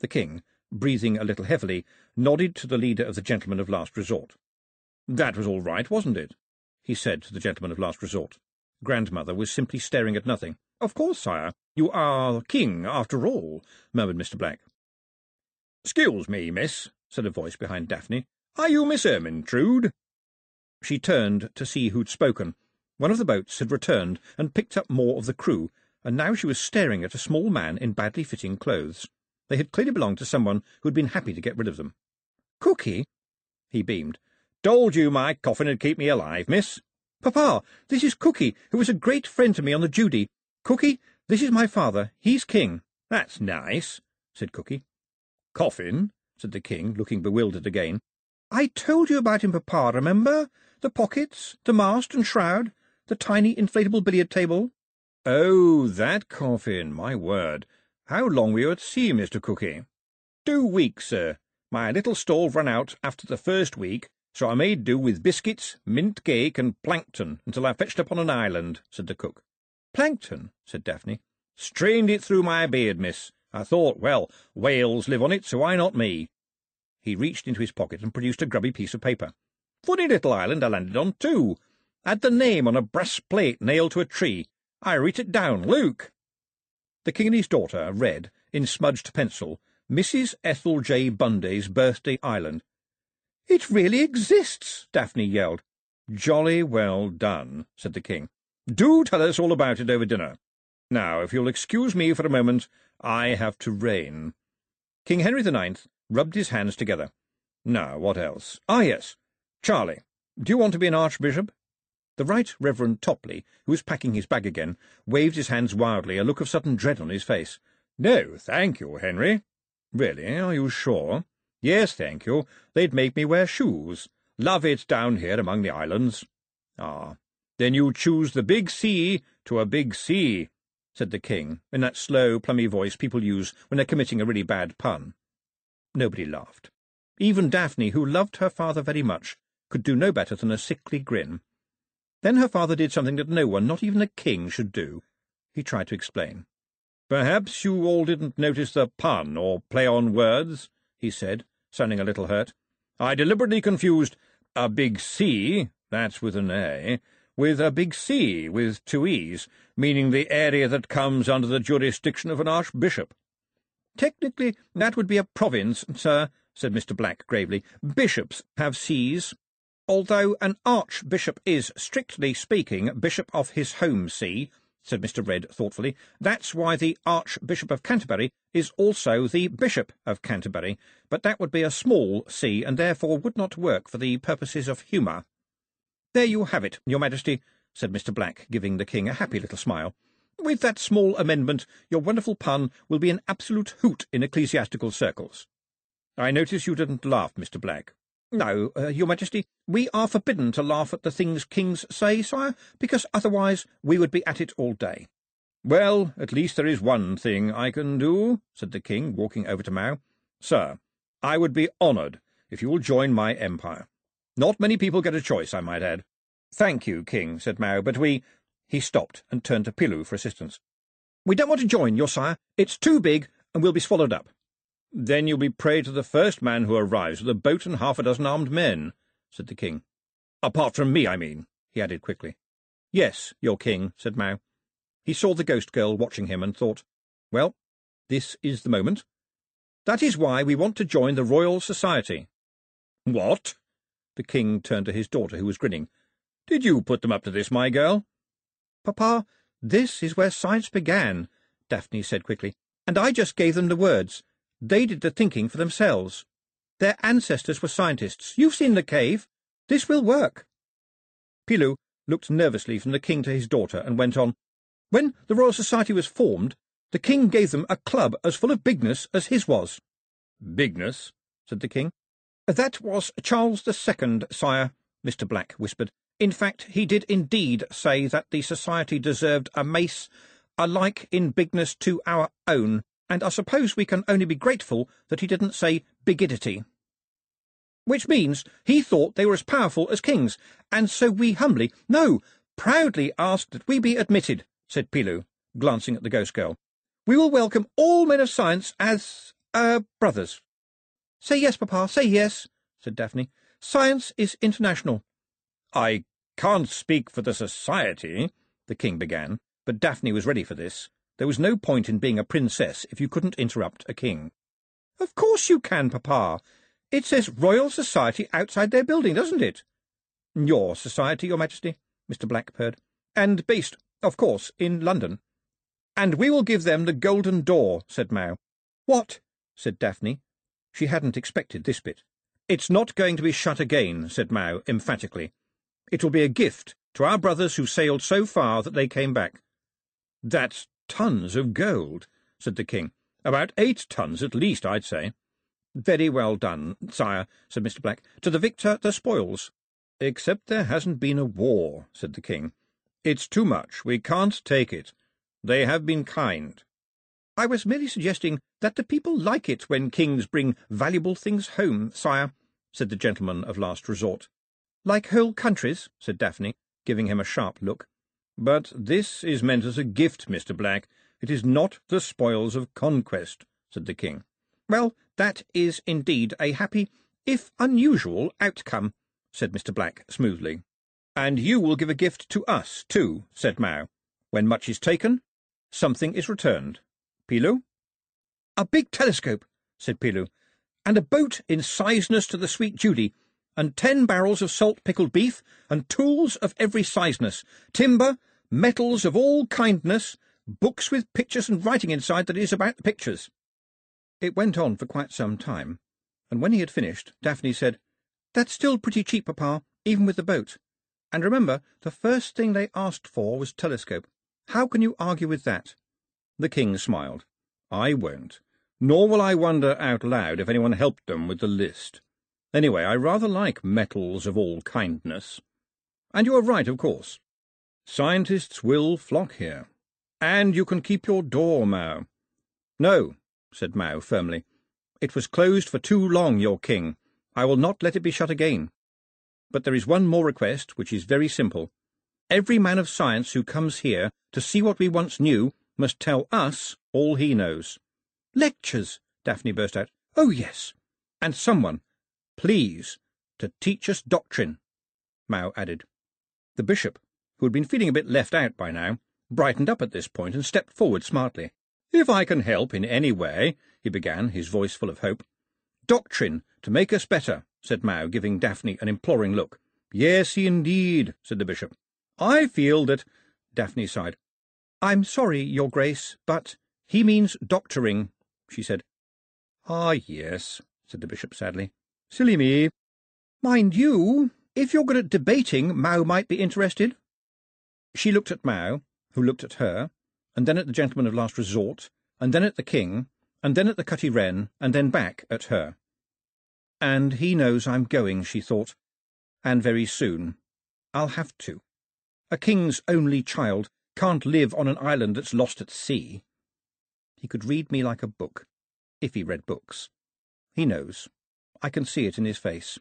Speaker 1: The king, breathing a little heavily, nodded to the leader of the gentlemen of last resort. That was all right, wasn't it? he said to the gentleman of last resort. Grandmother was simply staring at nothing. Of course, sire. You are king, after all, murmured Mr. Black. Excuse me, miss, said a voice behind Daphne. Are you Miss Ermintrude? She turned to see who'd spoken. One of the boats had returned and picked up more of the crew, and now she was staring at a small man in badly fitting clothes. They had clearly belonged to someone who'd been happy to get rid of them. Cookie? He beamed. Told you my coffin would keep me alive, miss.
Speaker 2: Papa, this is Cookie, who was a great friend to me on the Judy. Cookie, this is my father. He's king.
Speaker 1: That's nice, said Cookie. Coffin, said the king, looking bewildered again.
Speaker 2: I told you about him, Papa, remember? The pockets, the mast and shroud, the tiny inflatable billiard table.
Speaker 1: Oh, that coffin, my word. How long were you at sea, Mr. Cookie? Two weeks, sir. My little stall ran out after the first week, so I made do with biscuits, mint cake, and plankton until I fetched upon an island, said the cook.
Speaker 2: Plankton, said Daphne.
Speaker 1: Strained it through my beard, miss. I thought, well, whales live on it, so why not me? He reached into his pocket and produced a grubby piece of paper. Funny little island I landed on, too. Had the name on a brass plate nailed to a tree. I writ it down, Luke.
Speaker 2: The king and his daughter read, in smudged pencil, Mrs. Ethel J. Bunday's birthday island.
Speaker 1: It really exists, Daphne yelled. Jolly well done, said the king. Do tell us all about it over dinner. Now, if you'll excuse me for a moment, I have to reign. King Henry the Ninth rubbed his hands together. Now, what else? Ah, yes. Charlie, do you want to be an archbishop? The Right Reverend Topley, who was packing his bag again, waved his hands wildly, a look of sudden dread on his face. No, thank you, Henry. Really, are you sure? Yes, thank you. They'd make me wear shoes. Love it down here among the islands. Ah, then you choose the big sea to a big sea, said the king, in that slow, plummy voice people use when they're committing a really bad pun. Nobody laughed. Even Daphne, who loved her father very much, could do no better than a sickly grin. Then her father did something that no one, not even a king, should do. He tried to explain. Perhaps you all didn't notice the pun or play on words, he said, sounding a little hurt. I deliberately confused a big C, that's with an A, with a big C with two E's, meaning the area that comes under the jurisdiction of an archbishop. Technically, that would be a province, sir, said Mr. Black gravely. Bishops have sees. Although an archbishop is, strictly speaking, bishop of his home see, said Mr. Red thoughtfully, that's why the Archbishop of Canterbury is also the Bishop of Canterbury, but that would be a small see, and therefore would not work for the purposes of humour. There you have it, Your Majesty, said Mr. Black, giving the King a happy little smile. With that small amendment, your wonderful pun will be an absolute hoot in ecclesiastical circles. I notice you didn't laugh, Mr. Black. No, uh, Your Majesty, we are forbidden to laugh at the things kings say, sire, because otherwise we would be at it all day. Well, at least there is one thing I can do, said the king, walking over to Mau. Sir, I would be honoured if you will join my empire. Not many people get a choice, I might add. Thank you, king, said Mau, but we— He stopped and turned to Pilu for assistance. We don't want to join, your sire. It's too big, and we'll be swallowed up. Then you'll be prey to the first man who arrives with a boat and half a dozen armed men, said the king. Apart from me, I mean, he added quickly. Yes, your king, said Mau. He saw the ghost girl watching him and thought, Well, this is the moment. That is why we want to join the Royal Society. What? The king turned to his daughter, who was grinning. Did you put them up to this, my girl?
Speaker 2: Papa, this is where science began, Daphne said quickly, and I just gave them the words. They did the thinking for themselves. Their ancestors were scientists. You've seen the cave. This will work.
Speaker 1: Pilu looked nervously from the king to his daughter and went on. When the Royal Society was formed, the king gave them a club as full of bigness as his was. Bigness? said the king. That was Charles the Second, sire, Mr. Black whispered. In fact, he did indeed say that the society deserved a mace alike in bigness to our own, and I suppose we can only be grateful that he didn't say bigidity. Which means he thought they were as powerful as kings, and so we humbly, no, proudly asked that we be admitted, said Pilu, glancing at the ghost girl. We will welcome all men of science as, er, uh, brothers.
Speaker 2: Say yes, Papa, say yes, said Daphne. Science is international.
Speaker 1: I can't speak for the society, the king began, but Daphne was ready for this. There was no point in being a princess if you couldn't interrupt a king.
Speaker 2: Of course you can, Papa. It says Royal Society outside their building, doesn't it?
Speaker 1: Your society, Your Majesty, Mr. Black purred. And based, of course, in London. And we will give them the golden door, said Mau.
Speaker 2: What?
Speaker 1: said Daphne, she hadn't expected this bit. It's not going to be shut again, said Mau emphatically. It will be a gift to our brothers who sailed so far that they came back. That's tons of gold, said the king. About eight tons at least, I'd say. Very well done, sire, said Mr. Black. To the victor the spoils. Except there hasn't been a war, said the king. It's too much. We can't take it. They have been kind. I was merely suggesting that the people like it when kings bring valuable things home, sire, said the gentleman of last resort. Like whole countries, said Daphne, giving him a sharp look. But this is meant as a gift, Mr. Black. It is not the spoils of conquest, said the king. Well, that is indeed a happy, if unusual, outcome, said Mr. Black smoothly. And you will give a gift to us, too, said Mau. When much is taken, something is returned. Pilu? A big telescope, said Pilu, and a boat in sizeness to the sweet Judy, and ten barrels of salt pickled beef, and tools of every sizeness, timber, metals of all kindness, books with pictures and writing inside that is about the pictures. It went on for quite some time, and when he had finished, Daphne said, That's still pretty cheap, Papa, even with the boat. And remember, the first thing they asked for was telescope. How can you argue with that? The king smiled. I won't. Nor will I wonder out loud if anyone helped them with the list. Anyway, I rather like metals of all kindness. And you are right, of course. Scientists will flock here. And you can keep your door, Mau. No, said Mau firmly. It was closed for too long, your king. I will not let it be shut again. But there is one more request, which is very simple. Every man of science who comes here to see what we once knew must tell us all he knows. Lectures, Daphne burst out. Oh, yes. And someone, please, to teach us doctrine, Mau added. The bishop, who had been feeling a bit left out by now, brightened up at this point and stepped forward smartly. If I can help in any way, he began, his voice full of hope. Doctrine, to make us better, said Mau, giving Daphne an imploring look. Yes, indeed, said the bishop. I feel that... Daphne sighed. I'm sorry, Your Grace, but he means doctoring, she said. Ah, yes, said the bishop sadly. Silly me. Mind you, if you're good at debating, Mau might be interested. She looked at Mau, who looked at her, and then at the gentleman of last resort, and then at the king, and then at the Cutty Wren, and then back at her. And he knows I'm going, she thought, and very soon. I'll have to. A king's only child can't live on an island that's lost at sea. He could read me like a book, if he read books. He knows. I can see it in his face.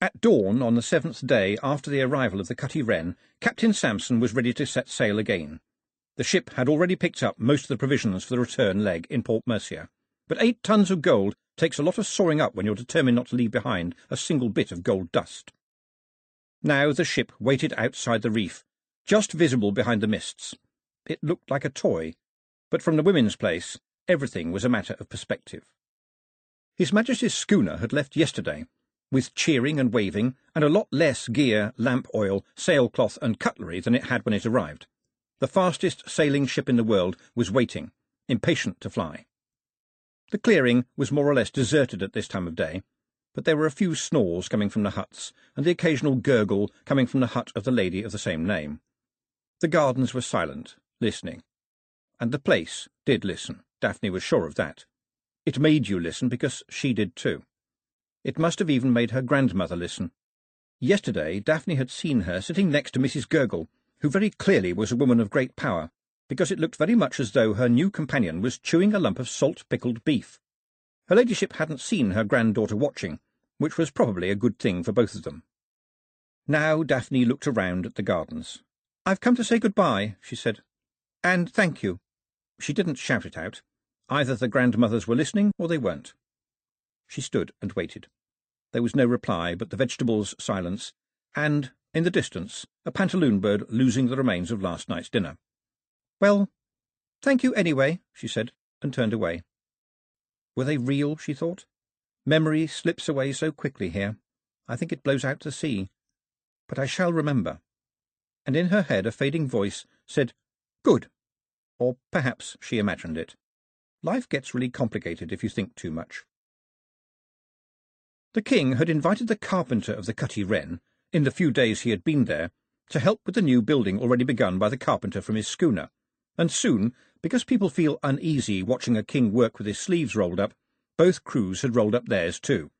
Speaker 1: At dawn on the seventh day after the arrival of the Cutty Wren, Captain Sampson was ready to set sail again. The ship had already picked up most of the provisions for the return leg in Port Mercia, but eight tons of gold takes a lot of soaring up when you're determined not to leave behind a single bit of gold dust. Now the ship waited outside the reef, just visible behind the mists. It looked like a toy, but from the women's place, everything was a matter of perspective. His Majesty's schooner had left yesterday, with cheering and waving, and a lot less gear, lamp oil, sailcloth, and cutlery than it had when it arrived. The fastest sailing ship in the world was waiting, impatient to fly. The clearing was more or less deserted at this time of day, but there were a few snores coming from the huts, and the occasional gurgle coming from the hut of the lady of the same name. The gardens were silent, listening. And the place did listen, Daphne was sure of that. It made you listen because she did too. It must have even made her grandmother listen. Yesterday Daphne had seen her sitting next to Mrs. Gurgle, who very clearly was a woman of great power, because it looked very much as though her new companion was chewing a lump of salt-pickled beef. Her ladyship hadn't seen her granddaughter watching, which was probably a good thing for both of them. Now Daphne looked around at the gardens. I've come to say good-bye, she said. And thank you. She didn't shout it out. Either the grandmothers were listening or they weren't. She stood and waited. There was no reply but the vegetables' silence, and, in the distance, a pantaloon bird losing the remains of last night's dinner. Well, thank you anyway, she said, and turned away. Were they real, she thought? Memory slips away so quickly here. I think it blows out to sea. But I shall remember. And in her head a fading voice said, Good. Or perhaps she imagined it. Life gets really complicated if you think too much. The king had invited the carpenter of the Cutty Wren, in the few days he had been there, to help with the new building already begun by the carpenter from his schooner, and soon, because people feel uneasy watching a king work with his sleeves rolled up, both crews had rolled up theirs too.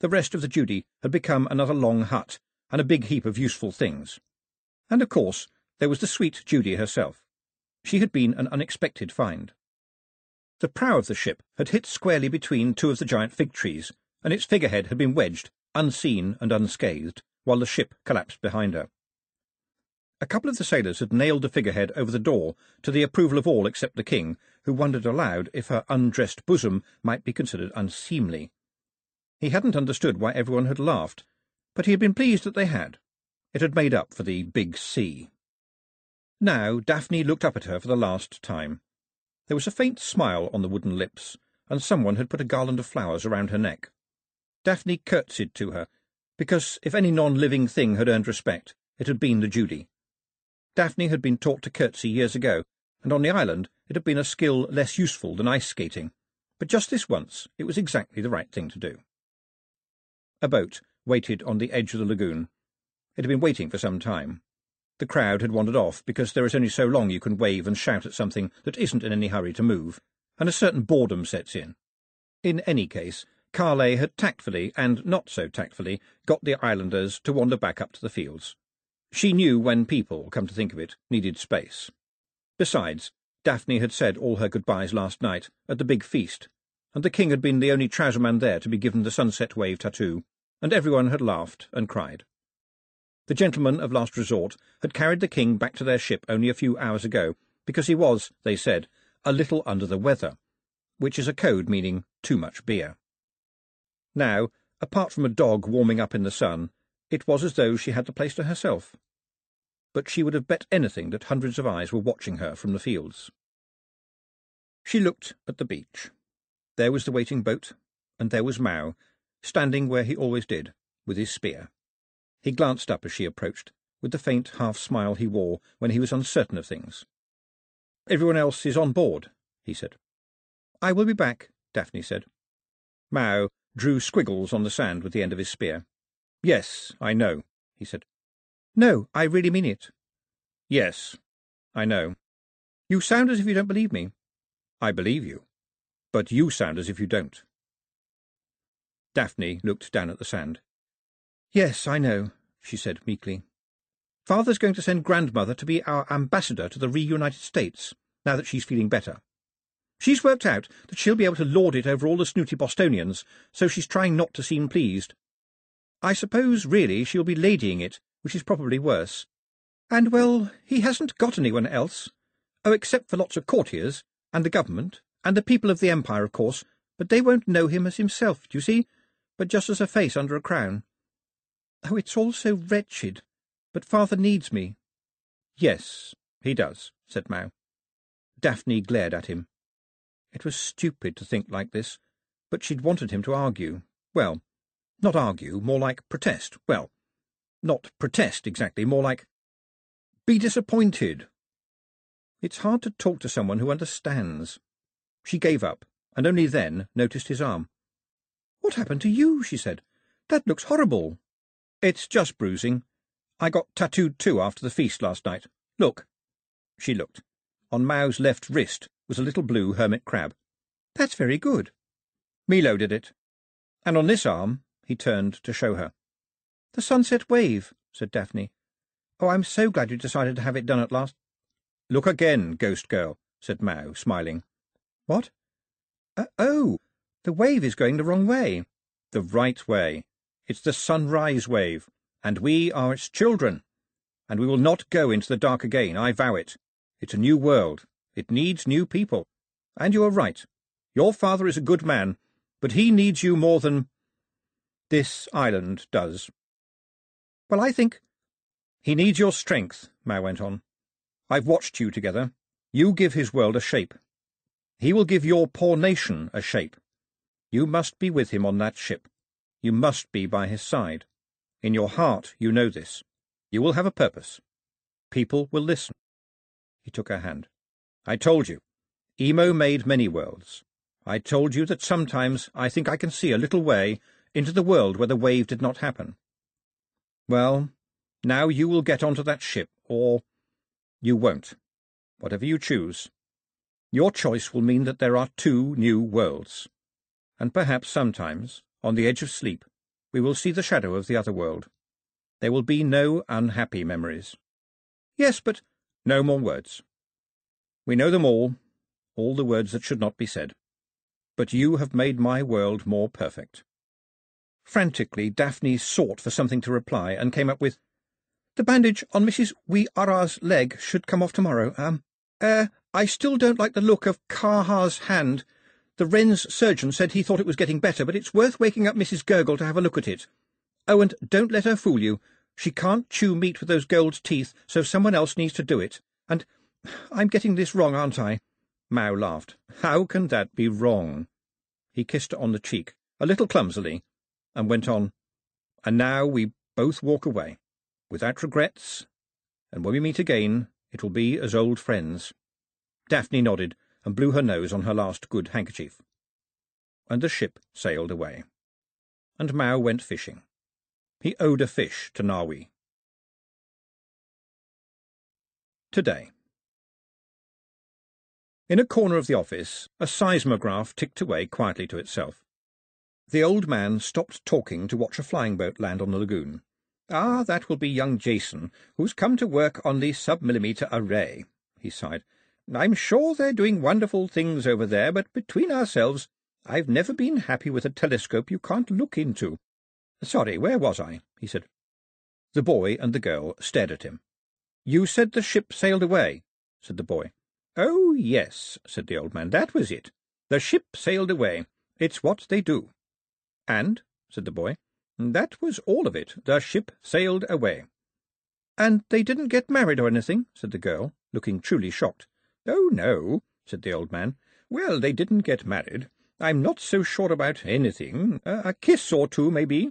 Speaker 1: The rest of the Judy had become another long hut and a big heap of useful things. And of course, there was the sweet Judy herself. She had been an unexpected find. The prow of the ship had hit squarely between two of the giant fig trees, and its figurehead had been wedged, unseen and unscathed, while the ship collapsed behind her. A couple of the sailors had nailed the figurehead over the door, to the approval of all except the king, who wondered aloud if her undressed bosom might be considered unseemly. He hadn't understood why everyone had laughed, but he had been pleased that they had. It had made up for the big sea. Now Daphne looked up at her for the last time. There was a faint smile on the wooden lips, and someone had put a garland of flowers around her neck. Daphne curtsied to her, because if any non-living thing had earned respect, it had been the Judy. Daphne had been taught to curtsy years ago, and on the island it had been a skill less useful than ice skating, but just this once it was exactly the right thing to do. A boat waited on the edge of the lagoon. It had been waiting for some time. The crowd had wandered off because there is only so long you can wave and shout at something that isn't in any hurry to move, and a certain boredom sets in. In any case, Cahle had tactfully, and not so tactfully, got the islanders to wander back up to the fields. She knew when people, come to think of it, needed space. Besides, Daphne had said all her goodbyes last night, at the big feast, and the king had been the only trouserman there to be given the sunset wave tattoo, and everyone had laughed and cried. The gentlemen of last resort had carried the king back to their ship only a few hours ago, because he was, they said, a little under the weather, which is a code meaning too much beer. Now, apart from a dog warming up in the sun, it was as though she had the place to herself. But she would have bet anything that hundreds of eyes were watching her from the fields. She looked at the beach. There was the waiting boat, and there was Mau, standing where he always did, with his spear. He glanced up as she approached, with the faint half-smile he wore when he was uncertain of things. Everyone else is on board, he said. I will be back, Daphne said. Mau drew squiggles on the sand with the end of his spear. Yes, I know, he said. No, I really mean it. Yes, I know. You sound as if you don't believe me. I believe you. But you sound as if you don't. Daphne looked down at the sand. Yes, I know, she said meekly. Father's going to send grandmother to be our ambassador to the reunited States, now that she's feeling better. She's worked out that she'll be able to lord it over all the snooty Bostonians, so she's trying not to seem pleased. I suppose, really, she'll be ladying it, which is probably worse. And, well, he hasn't got anyone else. Oh, except for lots of courtiers, and the government, and the people of the Empire, of course, but they won't know him as himself, do you see? But just as a face under a crown. Oh, it's all so wretched. But father needs me. Yes, he does, said Mau. Daphne glared at him. It was stupid to think like this, but she'd wanted him to argue. Well, not argue, more like protest. Well, not protest exactly, more like be disappointed. It's hard to talk to someone who understands. She gave up, and only then noticed his arm. What happened to you? she said. That looks horrible. It's just bruising. I got tattooed too after the feast last night. Look. She looked. On Mau's left wrist was a little blue hermit crab. That's very good. Milo did it. And on this arm he turned to show her. The sunset wave, said Daphne. Oh, I'm so glad you decided to have it done at last. Look again, ghost girl, said Mau, smiling. What? Uh, oh, the wave is going the wrong way. The right way. It's the sunrise wave, and we are its children. And we will not go into the dark again, I vow it. It's a new world. It needs new people. And you are right. Your father is a good man, but he needs you more than this island does. Well, I think... He needs your strength, Mau went on. I've watched you together. You give his world a shape. He will give your poor nation a shape. You must be with him on that ship. You must be by his side. In your heart you know this. You will have a purpose. People will listen. He took her hand. I told you. Imo made many worlds. I told you that sometimes I think I can see a little way into the world where the wave did not happen. Well, now you will get onto that ship, or you won't. Whatever you choose. Your choice will mean that there are two new worlds. And perhaps sometimes, on the edge of sleep, we will see the shadow of the other world. There will be no unhappy memories. Yes, but no more words. We know them all, all the words that should not be said. But you have made my world more perfect. Frantically, Daphne sought for something to reply, and came up with, The bandage on Mrs. Wee Ara's leg should come off tomorrow. Um, uh, I still don't like the look of Kaha's hand. The Wren's surgeon said he thought it was getting better, but it's worth waking up Mrs. Gurgle to have a look at it. Oh, and don't let her fool you. She can't chew meat with those gold teeth, so someone else needs to do it. And I'm getting this wrong, aren't I? Mau laughed. How can that be wrong? He kissed her on the cheek, a little clumsily, and went on, And now we both walk away, without regrets, and when we meet again, it will be as old friends. Daphne nodded and blew her nose on her last good handkerchief. And the ship sailed away. And Mau went fishing. He owed a fish to Nawi. Today. In a corner of the office, a seismograph ticked away quietly to itself. The old man stopped talking to watch a flying boat land on the lagoon. Ah, that will be young Jason, who's come to work on the submillimeter array, he sighed. I'm sure they're doing wonderful things over there, but between ourselves, I've never been happy with a telescope you can't look into. Sorry, where was I? he said. The boy and the girl stared at him. You said the ship sailed away, said the boy. Oh, yes, said the old man, that was it. The ship sailed away. It's what they do. And, said the boy, that was all of it. The ship sailed away. And they didn't get married or anything, said the girl, looking truly shocked. Oh, no, said the old man. Well, they didn't get married. I'm not so sure about anything. A kiss or two, maybe.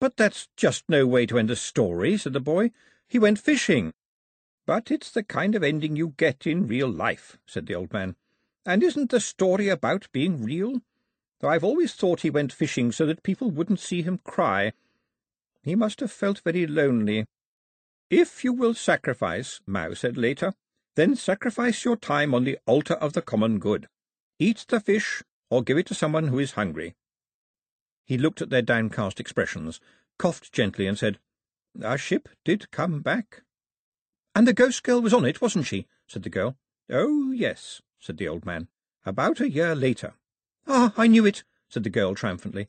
Speaker 1: But that's just no way to end a story, said the boy. He went fishing. But it's the kind of ending you get in real life, said the old man. And isn't the story about being real? Though I've always thought he went fishing so that people wouldn't see him cry. He must have felt very lonely. If you will sacrifice, Mau said later, then sacrifice your time on the altar of the common good. Eat the fish, or give it to someone who is hungry. He looked at their downcast expressions, coughed gently, and said, Our ship did come back. And the ghost girl was on it, wasn't she? said the girl. Oh, yes, said the old man. About a year later. Ah, I knew it, said the girl triumphantly.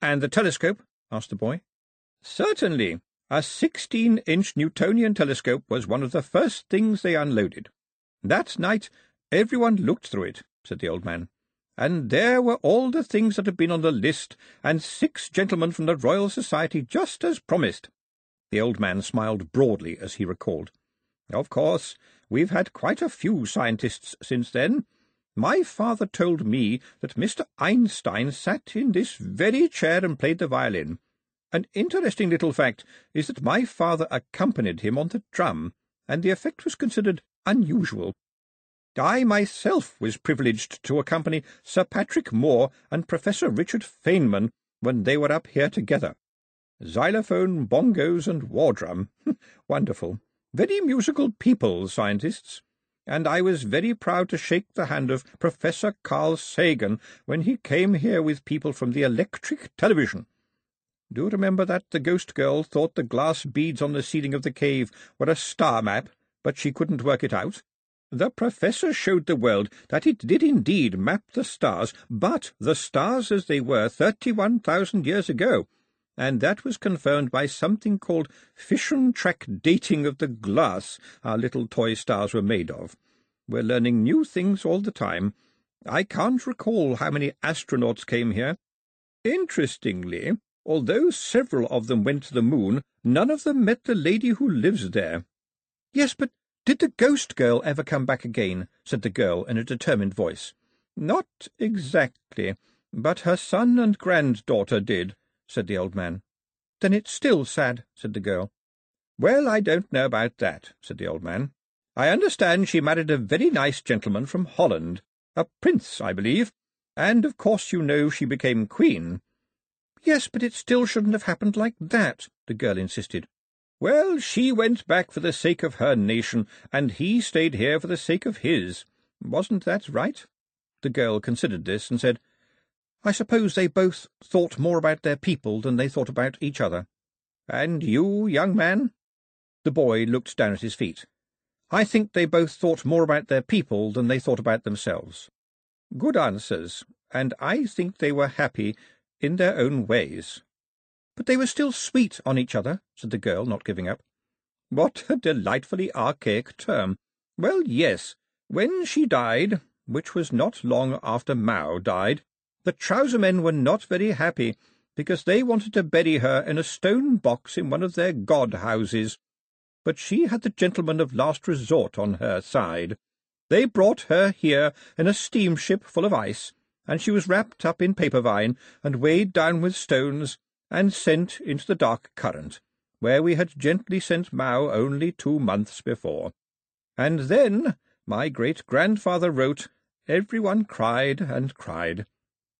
Speaker 1: And the telescope? asked the boy. Certainly. A sixteen-inch Newtonian telescope was one of the first things they unloaded. That night everyone looked through it, said the old man, and there were all the things that had been on the list, and six gentlemen from the Royal Society just as promised. The old man smiled broadly as he recalled. Of course, we've had quite a few scientists since then. My father told me that Mr. Einstein sat in this very chair and played the violin. An interesting little fact is that my father accompanied him on the drum, and the effect was considered unusual. I myself was privileged to accompany Sir Patrick Moore and Professor Richard Feynman when they were up here together. Xylophone, bongos, and war drum. Wonderful. Very musical people, scientists. And I was very proud to shake the hand of Professor Carl Sagan when he came here with people from the electric television. Do you remember that the ghost girl thought the glass beads on the ceiling of the cave were a star map, but she couldn't work it out? The professor showed the world that it did indeed map the stars, but the stars as they were thirty-one thousand years ago, and that was confirmed by something called fission track dating of the glass our little toy stars were made of. We're learning new things all the time. I can't recall how many astronauts came here. Interestingly, Although several of them went to the moon, none of them met the lady who lives there. Yes, but did the ghost girl ever come back again? said the girl in a determined voice. Not exactly, but her son and granddaughter did, said the old man. Then it's still sad, said the girl. Well, I don't know about that, said the old man. I understand she married a very nice gentleman from Holland, a prince, I believe, and of course you know she became queen.
Speaker 2: Yes, but it still shouldn't have happened like that, the girl insisted.
Speaker 1: Well, she went back for the sake of her nation, and he stayed here for the sake of his. Wasn't that right?
Speaker 2: The girl considered this and said, I suppose they both thought more about their people than they thought about each other.
Speaker 1: And you, young man?
Speaker 2: The boy looked down at his feet. I think they both thought more about their people than they thought about themselves.
Speaker 1: Good answers, and I think they were happy in their own ways.
Speaker 2: But they were still sweet on each other, said the girl, not giving up.
Speaker 1: What a delightfully archaic term. Well, yes, when she died, which was not long after Mau died, the trouser men were not very happy, because they wanted to bury her in a stone box in one of their god houses. But she had the gentleman of last resort on her side. They brought her here in a steamship full of ice, and she was wrapped up in paper vine and weighed down with stones and sent into the dark current, where we had gently sent Mau only two months before. And then my great-grandfather wrote, everyone cried and cried,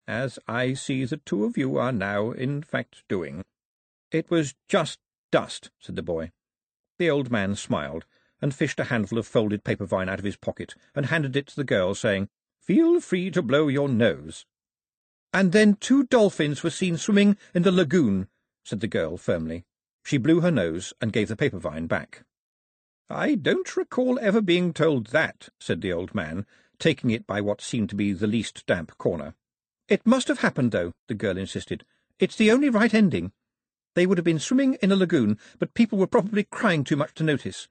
Speaker 1: as I see the two of you are now in fact doing.
Speaker 2: It was just dust, said the boy. The old man smiled, and fished a handful of folded paper vine out of his pocket, and handed it to the girl, saying, Feel free to blow your nose. And then two dolphins were seen swimming in the lagoon, said the girl firmly. She blew her nose and gave the paper vine back.
Speaker 1: I don't recall ever being told that, said the old man, taking it by what seemed to be the least damp corner.
Speaker 2: It must have happened, though, the girl insisted. It's the only right ending. They would have been swimming in a lagoon, but people were probably crying too much to notice.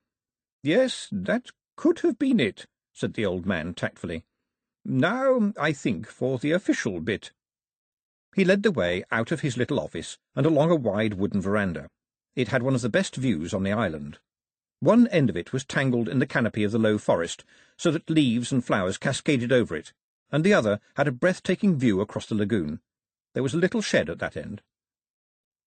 Speaker 1: Yes, that could have been it, said the old man tactfully. Now, I think, for the official bit.
Speaker 2: He led the way out of his little office and along a wide wooden veranda. It had one of the best views on the island. One end of it was tangled in the canopy of the low forest, so that leaves and flowers cascaded over it, and the other had a breathtaking view across the lagoon. There was a little shed at that end.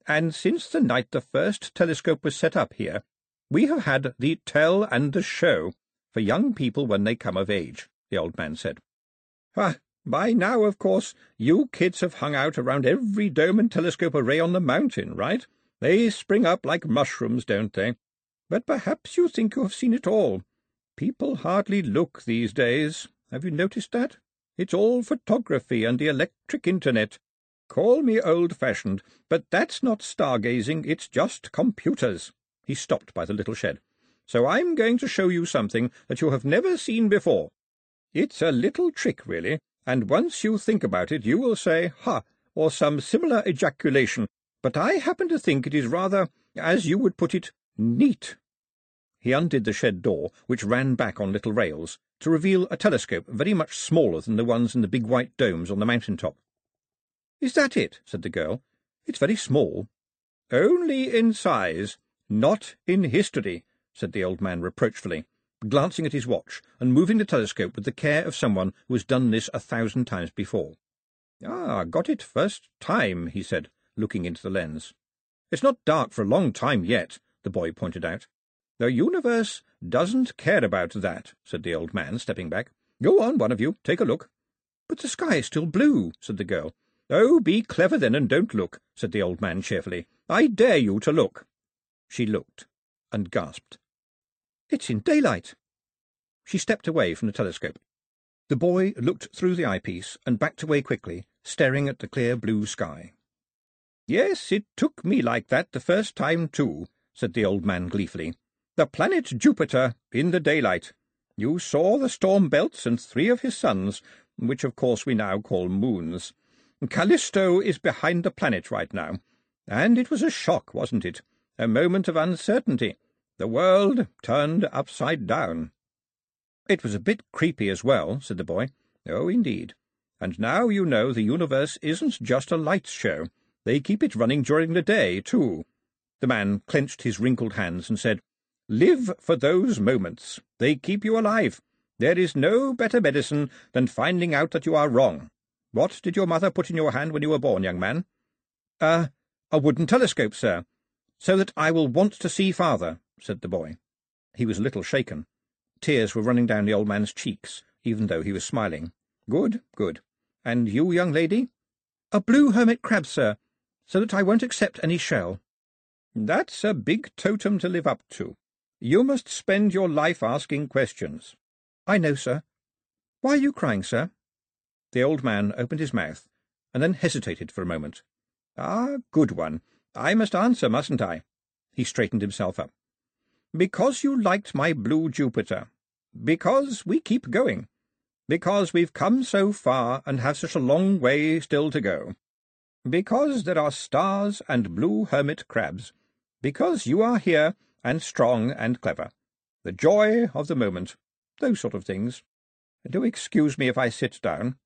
Speaker 1: And since the night the first telescope was set up here, we have had the tell and the show for young people when they come of age, the old man said. Ah, by now, of course, you kids have hung out around every dome and telescope array on the mountain, right? They spring up like mushrooms, don't they? But perhaps you think you have seen it all. People hardly look these days. Have you noticed that? It's all photography and the electric internet. Call me old-fashioned, but that's not stargazing, it's just computers. He stopped by the little shed. So I'm going to show you something that you have never seen before. It's a little trick, really, and once you think about it, you will say, ha, or some similar ejaculation, but I happen to think it is rather, as you would put it, neat.
Speaker 2: He undid the shed door, which ran back on little rails, to reveal a telescope very much smaller than the ones in the big white domes on the mountain top.
Speaker 1: Is that it? said the girl. It's very small. Only in size, not in history, said the old man reproachfully
Speaker 2: glancing at his watch and moving the telescope with the care of someone who has done this a thousand times before.
Speaker 1: Ah, got it first time, he said, looking into the lens.
Speaker 2: It's not dark for a long time yet, the boy pointed out.
Speaker 1: The universe doesn't care about that, said the old man, stepping back. Go on, one of you, take a look.
Speaker 2: But the sky is still blue, said the girl.
Speaker 1: Oh, be clever then and don't look, said the old man cheerfully. I dare you to look.
Speaker 2: She looked and gasped. It's in daylight. She stepped away from the telescope. The boy looked through the eyepiece and backed away quickly, staring at the clear blue sky.
Speaker 1: Yes, it took me like that the first time, too, said the old man gleefully. The planet Jupiter in the daylight. You saw the storm belts and three of his suns, which of course we now call moons. Callisto is behind the planet right now. And it was a shock, wasn't it? A moment of uncertainty. The world turned upside down.
Speaker 2: It was a bit creepy as well, said the boy.
Speaker 1: Oh, indeed. And now you know the universe isn't just a lights show. They keep it running during the day, too.
Speaker 2: The man clenched his wrinkled hands and said,
Speaker 1: Live for those moments. They keep you alive. There is no better medicine than finding out that you are wrong. What did your mother put in your hand when you were born, young man?
Speaker 2: A, a wooden telescope, sir, so that I will want to see father, said the boy. He was a little shaken.
Speaker 1: Tears were running down the old man's cheeks, even though he was smiling. Good, good. And you, young lady?
Speaker 2: A blue hermit crab, sir, so that I won't accept any shell.
Speaker 1: That's a big totem to live up to. You must spend your life asking questions.
Speaker 2: I know, sir. Why are you crying, sir?
Speaker 1: The old man opened his mouth, and then hesitated for a moment. Ah, good one. I must answer, mustn't I? He straightened himself up. Because you liked my blue Jupiter. Because we keep going. Because we've come so far and have such a long way still to go. Because there are stars and blue hermit crabs. Because you are here, and strong and clever. The joy of the moment. Those sort of things. Do excuse me if I sit down.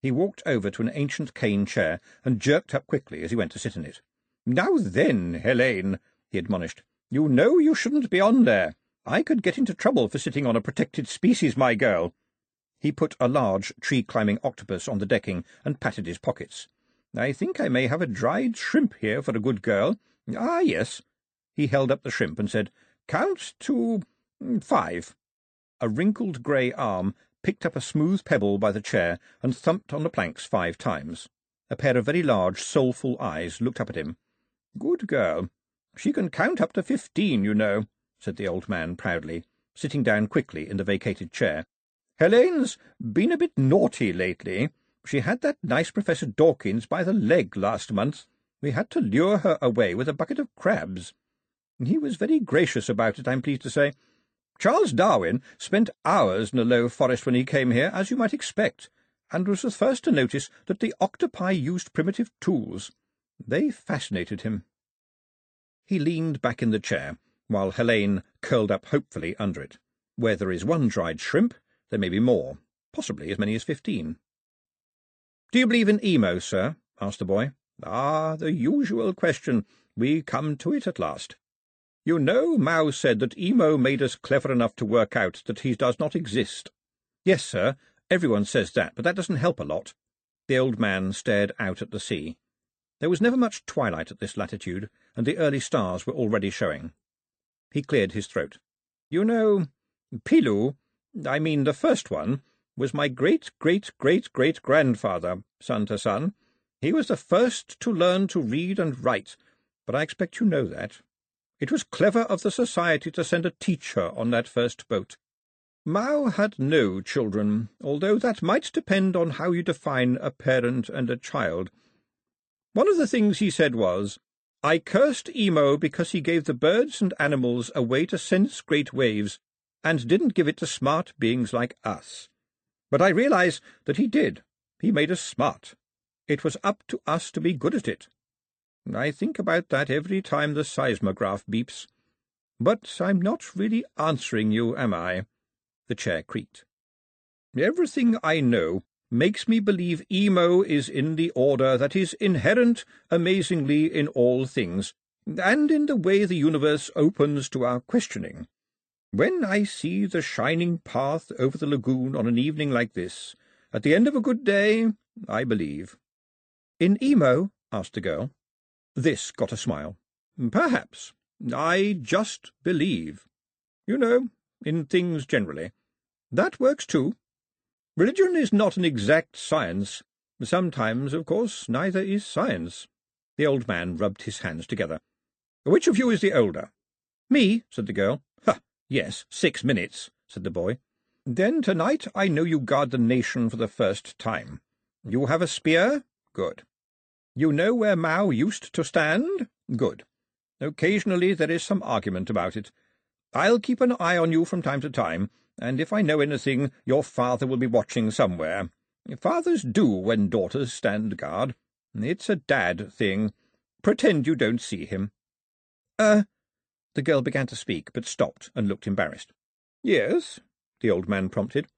Speaker 1: He walked over to an ancient cane chair and jerked up quickly as he went to sit in it. Now then, Helene, he admonished, you know you shouldn't be on there. I could get into trouble for sitting on a protected species, my girl. He put a large tree-climbing octopus on the decking and patted his pockets. I think I may have a dried shrimp here for a good girl. Ah, yes. He held up the shrimp and said, Count to five. A wrinkled grey arm picked up a smooth pebble by the chair and thumped on the planks five times. A pair of very large, soulful eyes looked up at him. Good girl. She can count up to fifteen, you know, said the old man proudly, sitting down quickly in the vacated chair. Helene's been a bit naughty lately. She had that nice Professor Dawkins by the leg last month. We had to lure her away with a bucket of crabs. He was very gracious about it, I'm pleased to say. Charles Darwin spent hours in the low forest when he came here, as you might expect, and was the first to notice that the octopi used primitive tools. They fascinated him. He leaned back in the chair, while Helene curled up hopefully under it. Where there is one dried shrimp, there may be more, possibly as many as fifteen. Do you believe in Imo, sir? asked the boy. Ah, the usual question. We come to it at last. You know, Mau said that Imo made us clever enough to work out that he does not exist. Yes, sir, everyone says that, but that doesn't help a lot. The old man stared out at the sea. There was never much twilight at this latitude, and the early stars were already showing. He cleared his throat. You know, Pilu, I mean the first one, was my great-great-great-great-grandfather, son to son. He was the first to learn to read and write, but I expect you know that. It was clever of the Society to send a teacher on that first boat. Mau had no children, although that might depend on how you define a parent and a child. One of the things he said was, I cursed Imo because he gave the birds and animals a way to sense great waves, and didn't give it to smart beings like us. But I realize that he did. He made us smart. It was up to us to be good at it. I think about that every time the seismograph beeps. But I'm not really answering you, am I? The chair creaked. Everything I know makes me believe Imo is in the order that is inherent, amazingly, in all things, and in the way the universe opens to our questioning. When I see the shining path over the lagoon on an evening like this, at the end of a good day, I believe.
Speaker 2: In Imo? asked the girl.
Speaker 1: This got a smile. Perhaps. I just believe. You know, in things generally. That works too. Religion is not an exact science. Sometimes, of course, neither is science. The old man rubbed his hands together. Which of you is the older?
Speaker 2: Me, said the girl.
Speaker 1: Ha, yes, six minutes, said the boy. Then tonight I know you guard the nation for the first time. You have a spear? Good. You know where Mau used to stand? Good. Occasionally there is some argument about it. I'll keep an eye on you from time to time, and if I know anything, your father will be watching somewhere. Fathers do when daughters stand guard. It's a dad thing. Pretend you don't see him.
Speaker 2: Er, uh, the girl began to speak, but stopped and looked embarrassed.
Speaker 1: Yes, the old man prompted.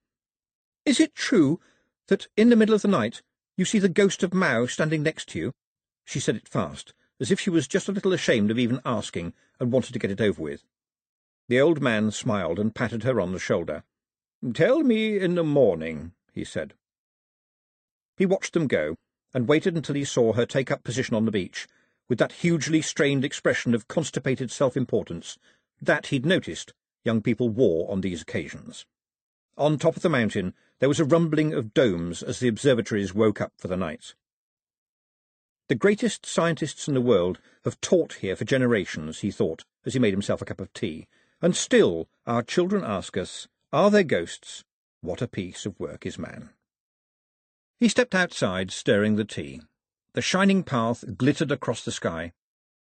Speaker 2: Is it true that in the middle of the night you see the ghost of Mau standing next to you? She said it fast, as if she was just a little ashamed of even asking, and wanted to get it over with.
Speaker 1: The old man smiled and patted her on the shoulder. Tell me in the morning, he said. He watched them go, and waited until he saw her take up position on the beach, with that hugely strained expression of constipated self-importance, that he'd noticed, young people wore on these occasions. On top of the mountain there was a rumbling of domes as the observatories woke up for the night. The greatest scientists in the world have taught here for generations, he thought, as he made himself a cup of tea, and still our children ask us, are there ghosts? What a piece of work is man. He stepped outside, stirring the tea. The shining path glittered across the sky.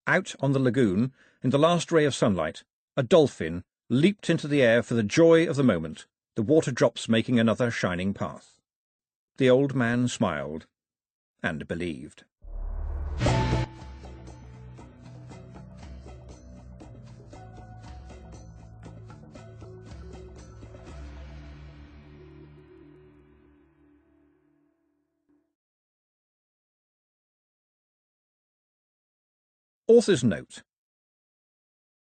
Speaker 1: Out on the lagoon, in the last ray of sunlight, a dolphin leaped into the air for the joy of the moment, the water drops making another shining path. The old man smiled and believed. Author's Note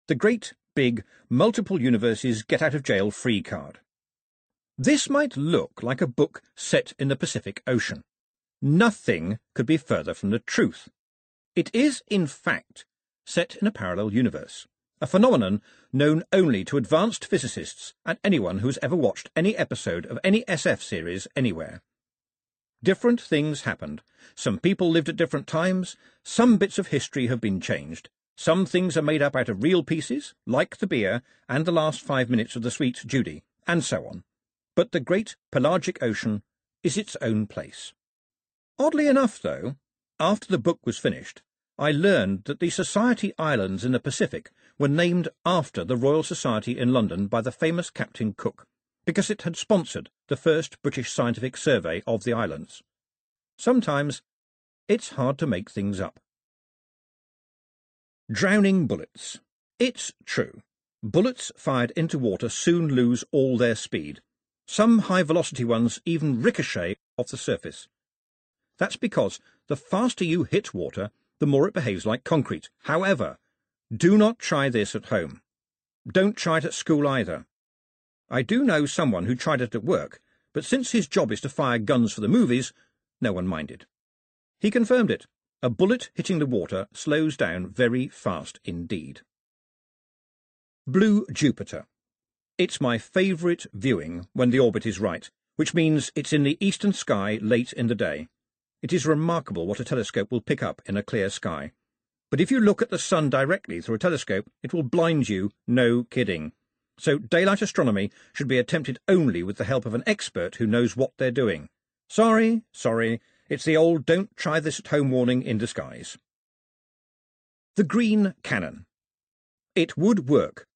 Speaker 1: The Great Big Multiple Universes Get Out of Jail Free card. This might look like a book set in the Pacific Ocean. Nothing could be further from the truth. It is, in fact, set in a parallel universe, a phenomenon known only to advanced physicists and anyone who has ever watched any episode of any SF series anywhere. Different things happened. Some people lived at different times. Some bits of history have been changed. Some things are made up out of real pieces, like the beer and the last five minutes of the sweet Judy, and so on. But the great pelagic ocean is its own place. Oddly enough, though, after the book was finished, I learned that the Society Islands in the Pacific were named after the Royal Society in London by the famous Captain Cook because it had sponsored the first British scientific survey of the islands. Sometimes it's hard to make things up. Drowning bullets. It's true. Bullets fired into water soon lose all their speed. Some high-velocity ones even ricochet off the surface. That's because the faster you hit water, the more it behaves like concrete. However, do not try this at home. Don't try it at school either. I do know someone who tried it at work, but since his job is to fire guns for the movies, no one minded. He confirmed it. A bullet hitting the water slows down very fast indeed. Blue Jupiter. It's my favourite viewing when the orbit is right, which means it's in the eastern sky late in the day. It is remarkable what a telescope will pick up in a clear sky. But if you look at the sun directly through a telescope, it will blind you, no kidding so daylight astronomy should be attempted only with the help of an expert who knows what they're doing. Sorry, sorry, it's the old don't try this at home warning in disguise. The Green Cannon. It would work,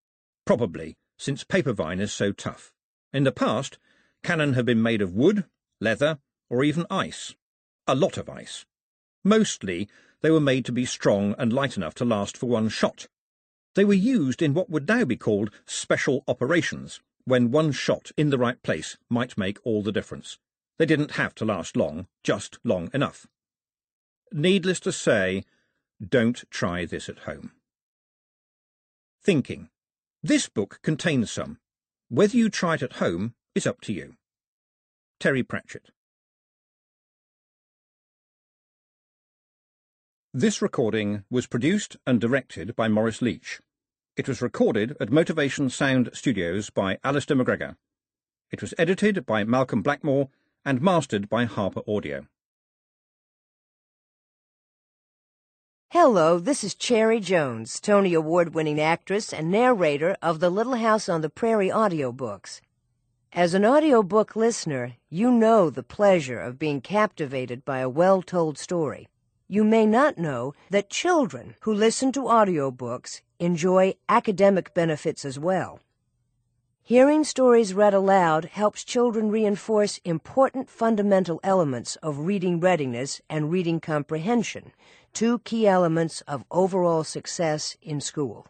Speaker 1: probably, since paper vine is so tough. In the past, cannon have been made of wood, leather, or even ice. A lot of ice. Mostly, they were made to be strong and light enough to last for one shot, they were used in what would now be called special operations, when one shot in the right place might make all the difference. They didn't have to last long, just long enough. Needless to say, don't try this at home. Thinking. This book contains some. Whether you try it at home is up to you. Terry Pratchett. This recording was produced and directed by Maurice Leach. It was recorded at Motivation Sound Studios by Alistair McGregor. It was edited by Malcolm Blackmore and mastered by Harper Audio.
Speaker 5: Hello, this is Cherry Jones, Tony Award winning actress and narrator of the Little House on the Prairie audiobooks. As an audiobook listener, you know the pleasure of being captivated by a well told story you may not know that children who listen to audiobooks enjoy academic benefits as well. Hearing stories read aloud helps children reinforce important fundamental elements of reading readiness and reading comprehension, two key elements of overall success in school.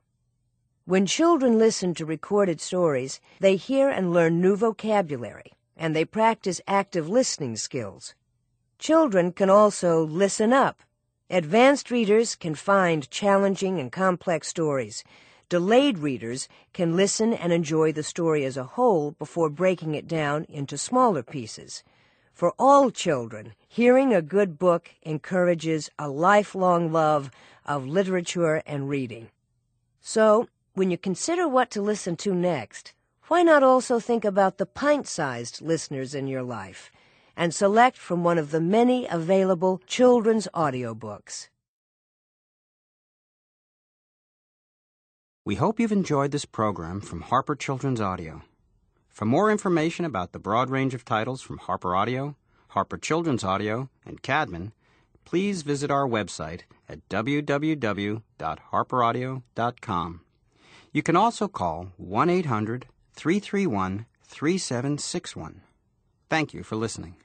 Speaker 5: When children listen to recorded stories, they hear and learn new vocabulary, and they practice active listening skills. Children can also listen up Advanced readers can find challenging and complex stories. Delayed readers can listen and enjoy the story as a whole before breaking it down into smaller pieces. For all children, hearing a good book encourages a lifelong love of literature and reading. So, when you consider what to listen to next, why not also think about the pint-sized listeners in your life and select from one of the many available children's audiobooks?
Speaker 6: We hope you've enjoyed this program from Harper Children's Audio. For more information about the broad range of titles from Harper Audio, Harper Children's Audio, and Caedmon, please visit our website at www.harperaudio.com. You can also call 1 800 331 3761. Thank you for listening.